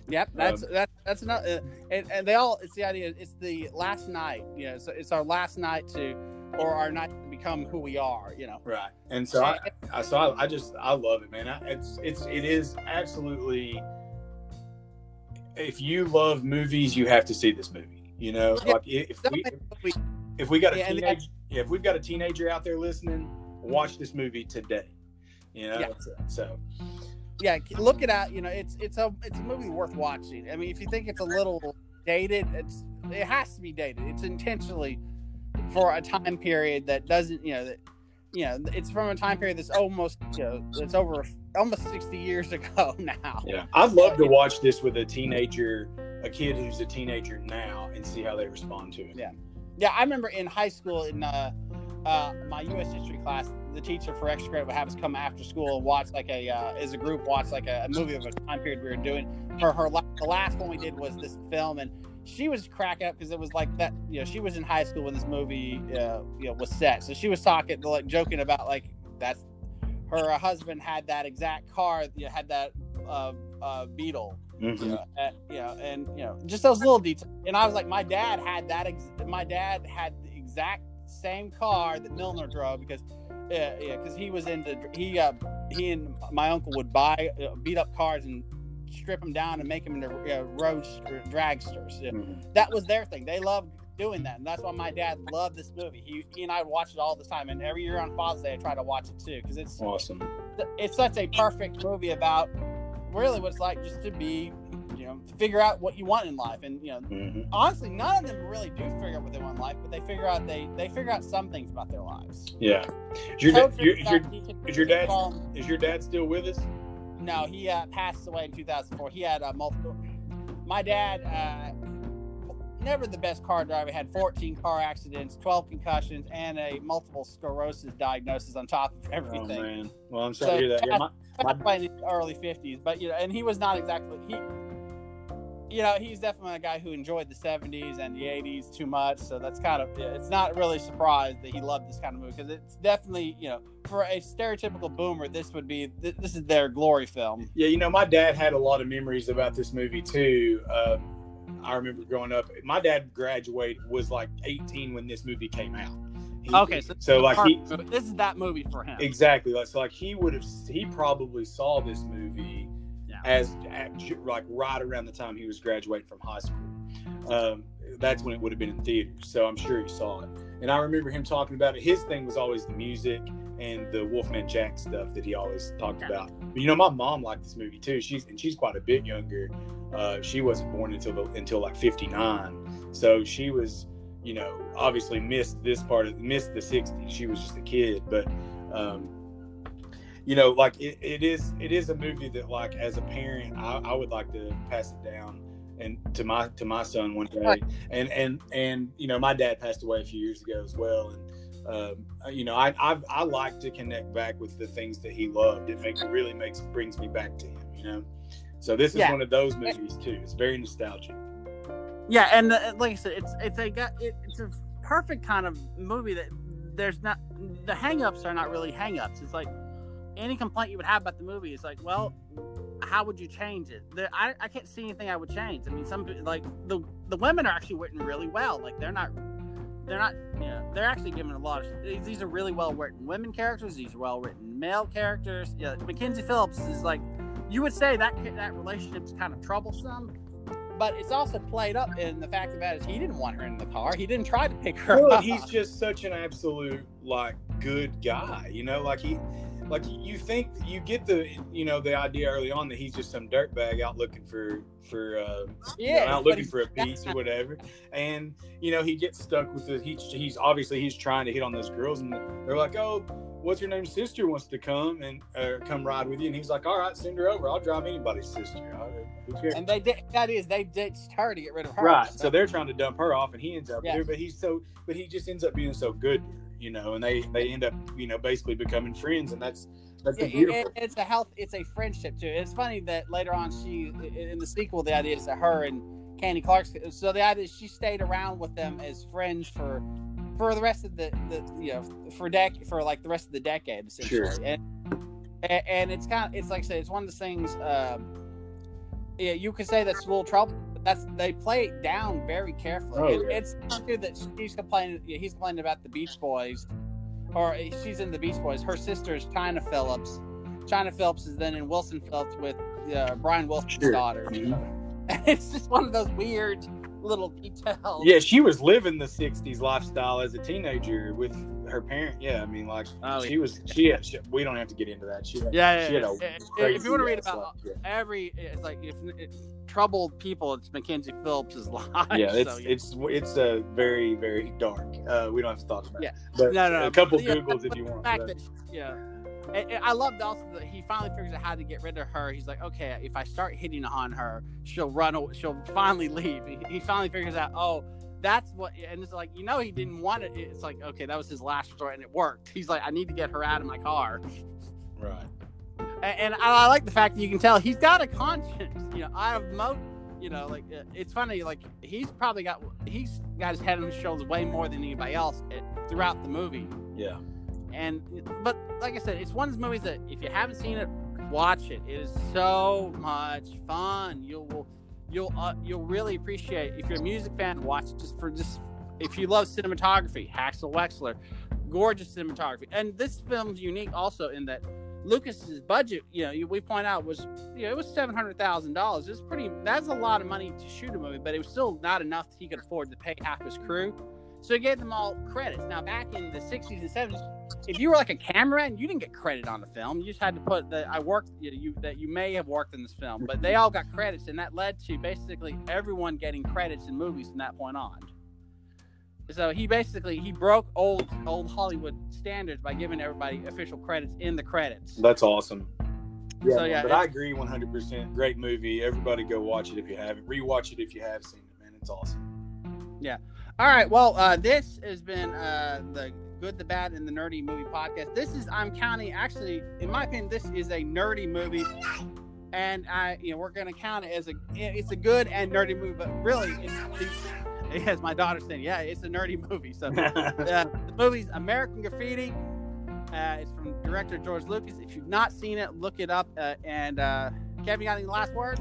Yep, that's um, that, that's not, uh, and, and they all. It's the idea. It's the last night. You know, so it's our last night to, or our night to become who we are. You know, right. And so I, I so I, I just I love it, man. I, it's it's it is absolutely. If you love movies, you have to see this movie. You know, yeah, like if we if we got a yeah, teenage, if we've got a teenager out there listening, watch mm-hmm. this movie today. You know, yeah. Uh, so yeah, look it out. You know, it's it's a it's a movie worth watching. I mean, if you think it's a little dated, it's it has to be dated. It's intentionally for a time period that doesn't, you know, that you know, it's from a time period that's almost, you know, it's over almost sixty years [LAUGHS] ago now. Yeah, I'd love to watch this with a teenager, a kid who's a teenager now, and see how they respond to it. Yeah, yeah. I remember in high school in uh, uh, my U.S. history class, the teacher for extra credit would have us come after school and watch like a uh, as a group watch like a, a, movie of a time period we were doing. Her her the last one we did was this film, and she was crack up because it was like that. You know, she was in high school when this movie uh, you know was set, so she was talking like joking about like that's her husband had that exact car, you know, had that uh, uh, Beetle. Mm-hmm. You, know, and, you know, and you know, just those little details. And I was like, my dad had that. Ex- my dad had the exact same car that Milner drove because yeah, yeah, because he was into he uh he and my uncle would buy uh, beat up cars and strip them down and make them into uh, road dragsters. Mm-hmm. That was their thing. They loved doing that, and that's why my dad loved this movie. He, he and I watch it all the time, and every year on Father's Day I try to watch it too because it's awesome. It's such a perfect movie about really what it's like just to be you know, figure out what you want in life. And you know, mm-hmm. honestly, none of them really do figure out what they want in life, but they figure out they they figure out some things about their lives. Yeah. Is your, da- your, is your, can, is your dad is your dad still with us? No, he uh, passed away in 2004. He had uh, multiple. My dad, uh, never the best car driver, had 14 car accidents, 12 concussions, and a multiple sclerosis diagnosis on top of everything. Oh man, well I'm sorry so to hear that. Yeah, my, my... in the early 50s, but you know, and he was not exactly he you know, he's definitely a guy who enjoyed the 70s and the 80s too much. So that's kind of, it's not really surprised that he loved this kind of movie because it's definitely, you know, for a stereotypical boomer, this would be, this is their glory film. Yeah, you know, my dad had a lot of memories about this movie too. Um, I remember growing up, my dad graduated, was like 18 when this movie came out. He, okay, so, so like he, this is that movie for him. Exactly. Like, so like he would have, he probably saw this movie as at, like right around the time he was graduating from high school. Um, that's when it would have been in theaters. So I'm sure he saw it. And I remember him talking about it. His thing was always the music and the Wolfman Jack stuff that he always talked about. But you know, my mom liked this movie too. She's and she's quite a bit younger. Uh, she wasn't born until the, until like 59, so she was, you know, obviously missed this part of missed the 60s. She was just a kid, but um, you know, like it, it is it is a movie that like as a parent I, I would like to pass it down and to my to my son one day. And and and you know, my dad passed away a few years ago as well. And um, you know, I I've, i like to connect back with the things that he loved. It makes really makes brings me back to him. You know, so this is yeah. one of those movies too. It's very nostalgic. Yeah, and uh, like I said, it's it's a it, it's a perfect kind of movie that there's not the hangups are not really hangups. It's like any complaint you would have about the movie is like, well, how would you change it? The, I, I can't see anything I would change. I mean, some like the the women are actually written really well. Like they're not they're not know, they're actually given a lot of these are really well written women characters. These are well written male characters. Yeah, Mackenzie Phillips is like you would say that that relationship is kind of troublesome. But it's also played up in the fact that he didn't want her in the car. He didn't try to pick her well, up. He's just such an absolute like good guy, you know. Like he, like you think you get the you know the idea early on that he's just some dirtbag out looking for for uh yeah you know, out looking for a piece or whatever. And you know he gets stuck with the he, he's obviously he's trying to hit on those girls and they're like oh what's your name? Sister wants to come and uh, come ride with you. And he's like all right send her over. I'll drive anybody's sister. And they did that is they ditched her to get rid of her right so, so they're trying to dump her off and he ends up yeah. there but he's so but he just ends up being so good you know, and they they end up you know basically becoming friends, and that's that's it, it, it's a health, it's a friendship too. It's funny that later on she in the sequel the idea is that her and Candy Clark. So the idea is she stayed around with them as friends for for the rest of the, the you know for dec for like the rest of the decade essentially. Sure. And and, it's kind of it's like I say it's one of those things. Um, yeah, you could say that's a little trouble. That's they play it down very carefully. Oh, It- yeah. It's not good that she's complaining. yeah, He's complaining about the Beach Boys, or she's in the Beach Boys. Her sister is Chynna Phillips. Chynna Phillips is then in Wilson Phillips with uh, Brian Wilson's Sure. daughter. [LAUGHS] it's just one of those weird little details. Yeah, she was living the '60s lifestyle as a teenager with her parent. Yeah, I mean, like Oh, she was. She, had, she. We don't have to get into that. She. Yeah, yeah, She had yeah. a If- crazy if you want to read about life, yeah. every, it's like if it's troubled people, it's Mackenzie Phillips' [LAUGHS] life. yeah, it's so, it's it's a very very dark. Uh, we don't have to talk about. Yeah. it. but No, no, no, a couple but, googles but if you the want. fact but- that yeah, And- and I loved also that he finally figures out how to get rid of her. He's like, okay, if I start hitting on her, she'll run. She'll finally [LAUGHS] leave. He, he finally figures out, oh, that's what. And it's like, you know, he didn't want it. It's like, okay, that was his last resort, and it worked. He's like, I need to get her out of my car. right. And, and I like the fact that you can tell he's got a conscience. You know, I have most, you know, like uh, it's funny. Like he's probably got he's got his head on his shoulders way more than anybody else uh, throughout the movie. Yeah. And but like I said, it's one of those movies that if you haven't seen it, watch it. It is so much fun. You'll you'll uh, you'll really appreciate. it. If you're a music fan, watch it just for just. If you love cinematography, Haskell Wexler, gorgeous cinematography, and this film's unique also in that Lucas's budget, you know, we point out was, you know, it was seven hundred thousand dollars. It's pretty. That's a lot of money to shoot a movie, but it was still not enough that he could afford to pay half his crew. So he gave them all credits. Now, back in the '60s and '70s, if you were like a cameraman, you didn't get credit on the film. You just had to put that I worked, you, you that you may have worked in this film, but they all got credits, and that led to basically everyone getting credits in movies from that point on. So he basically he broke old old Hollywood standards by giving everybody official credits in the credits. That's awesome. Yeah, So, man, yeah, but I agree 100%. Great movie. Everybody go watch it if you haven't. Rewatch it if you have seen it, man. It's awesome. All right, well, uh, this has been uh, the good, the bad, and the nerdy movie podcast. This is I'm counting. Actually, in my opinion, this is a nerdy movie, and I, you know, we're gonna count it as a it's a good and nerdy movie, but really, it's, it's as my daughter said, yeah, it's a nerdy movie. So [LAUGHS] uh, the movie's American Graffiti. Uh, it's from director George Lucas. If you've not seen it, look it up. Uh, and uh, Kevin, you got any last words?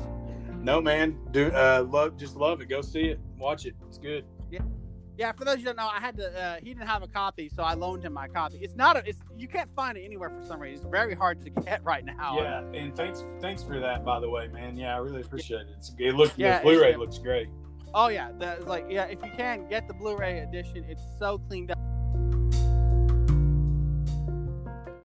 no, man. Do uh, love just love it. Go see it. Watch it. It's good. Yeah, for those you don't know, I had to. Uh, he didn't have a copy, so I loaned him my copy. It's not a. It's you can't find it anywhere for some reason. It's very hard to get [LAUGHS] right now. Yeah, and thanks thanks for that by the way, man. Yeah, I really appreciate it. It's, it looks Yeah, the Blu-ray looks great. Oh yeah, that's like yeah. If you can get the Blu-ray edition, it's so cleaned up.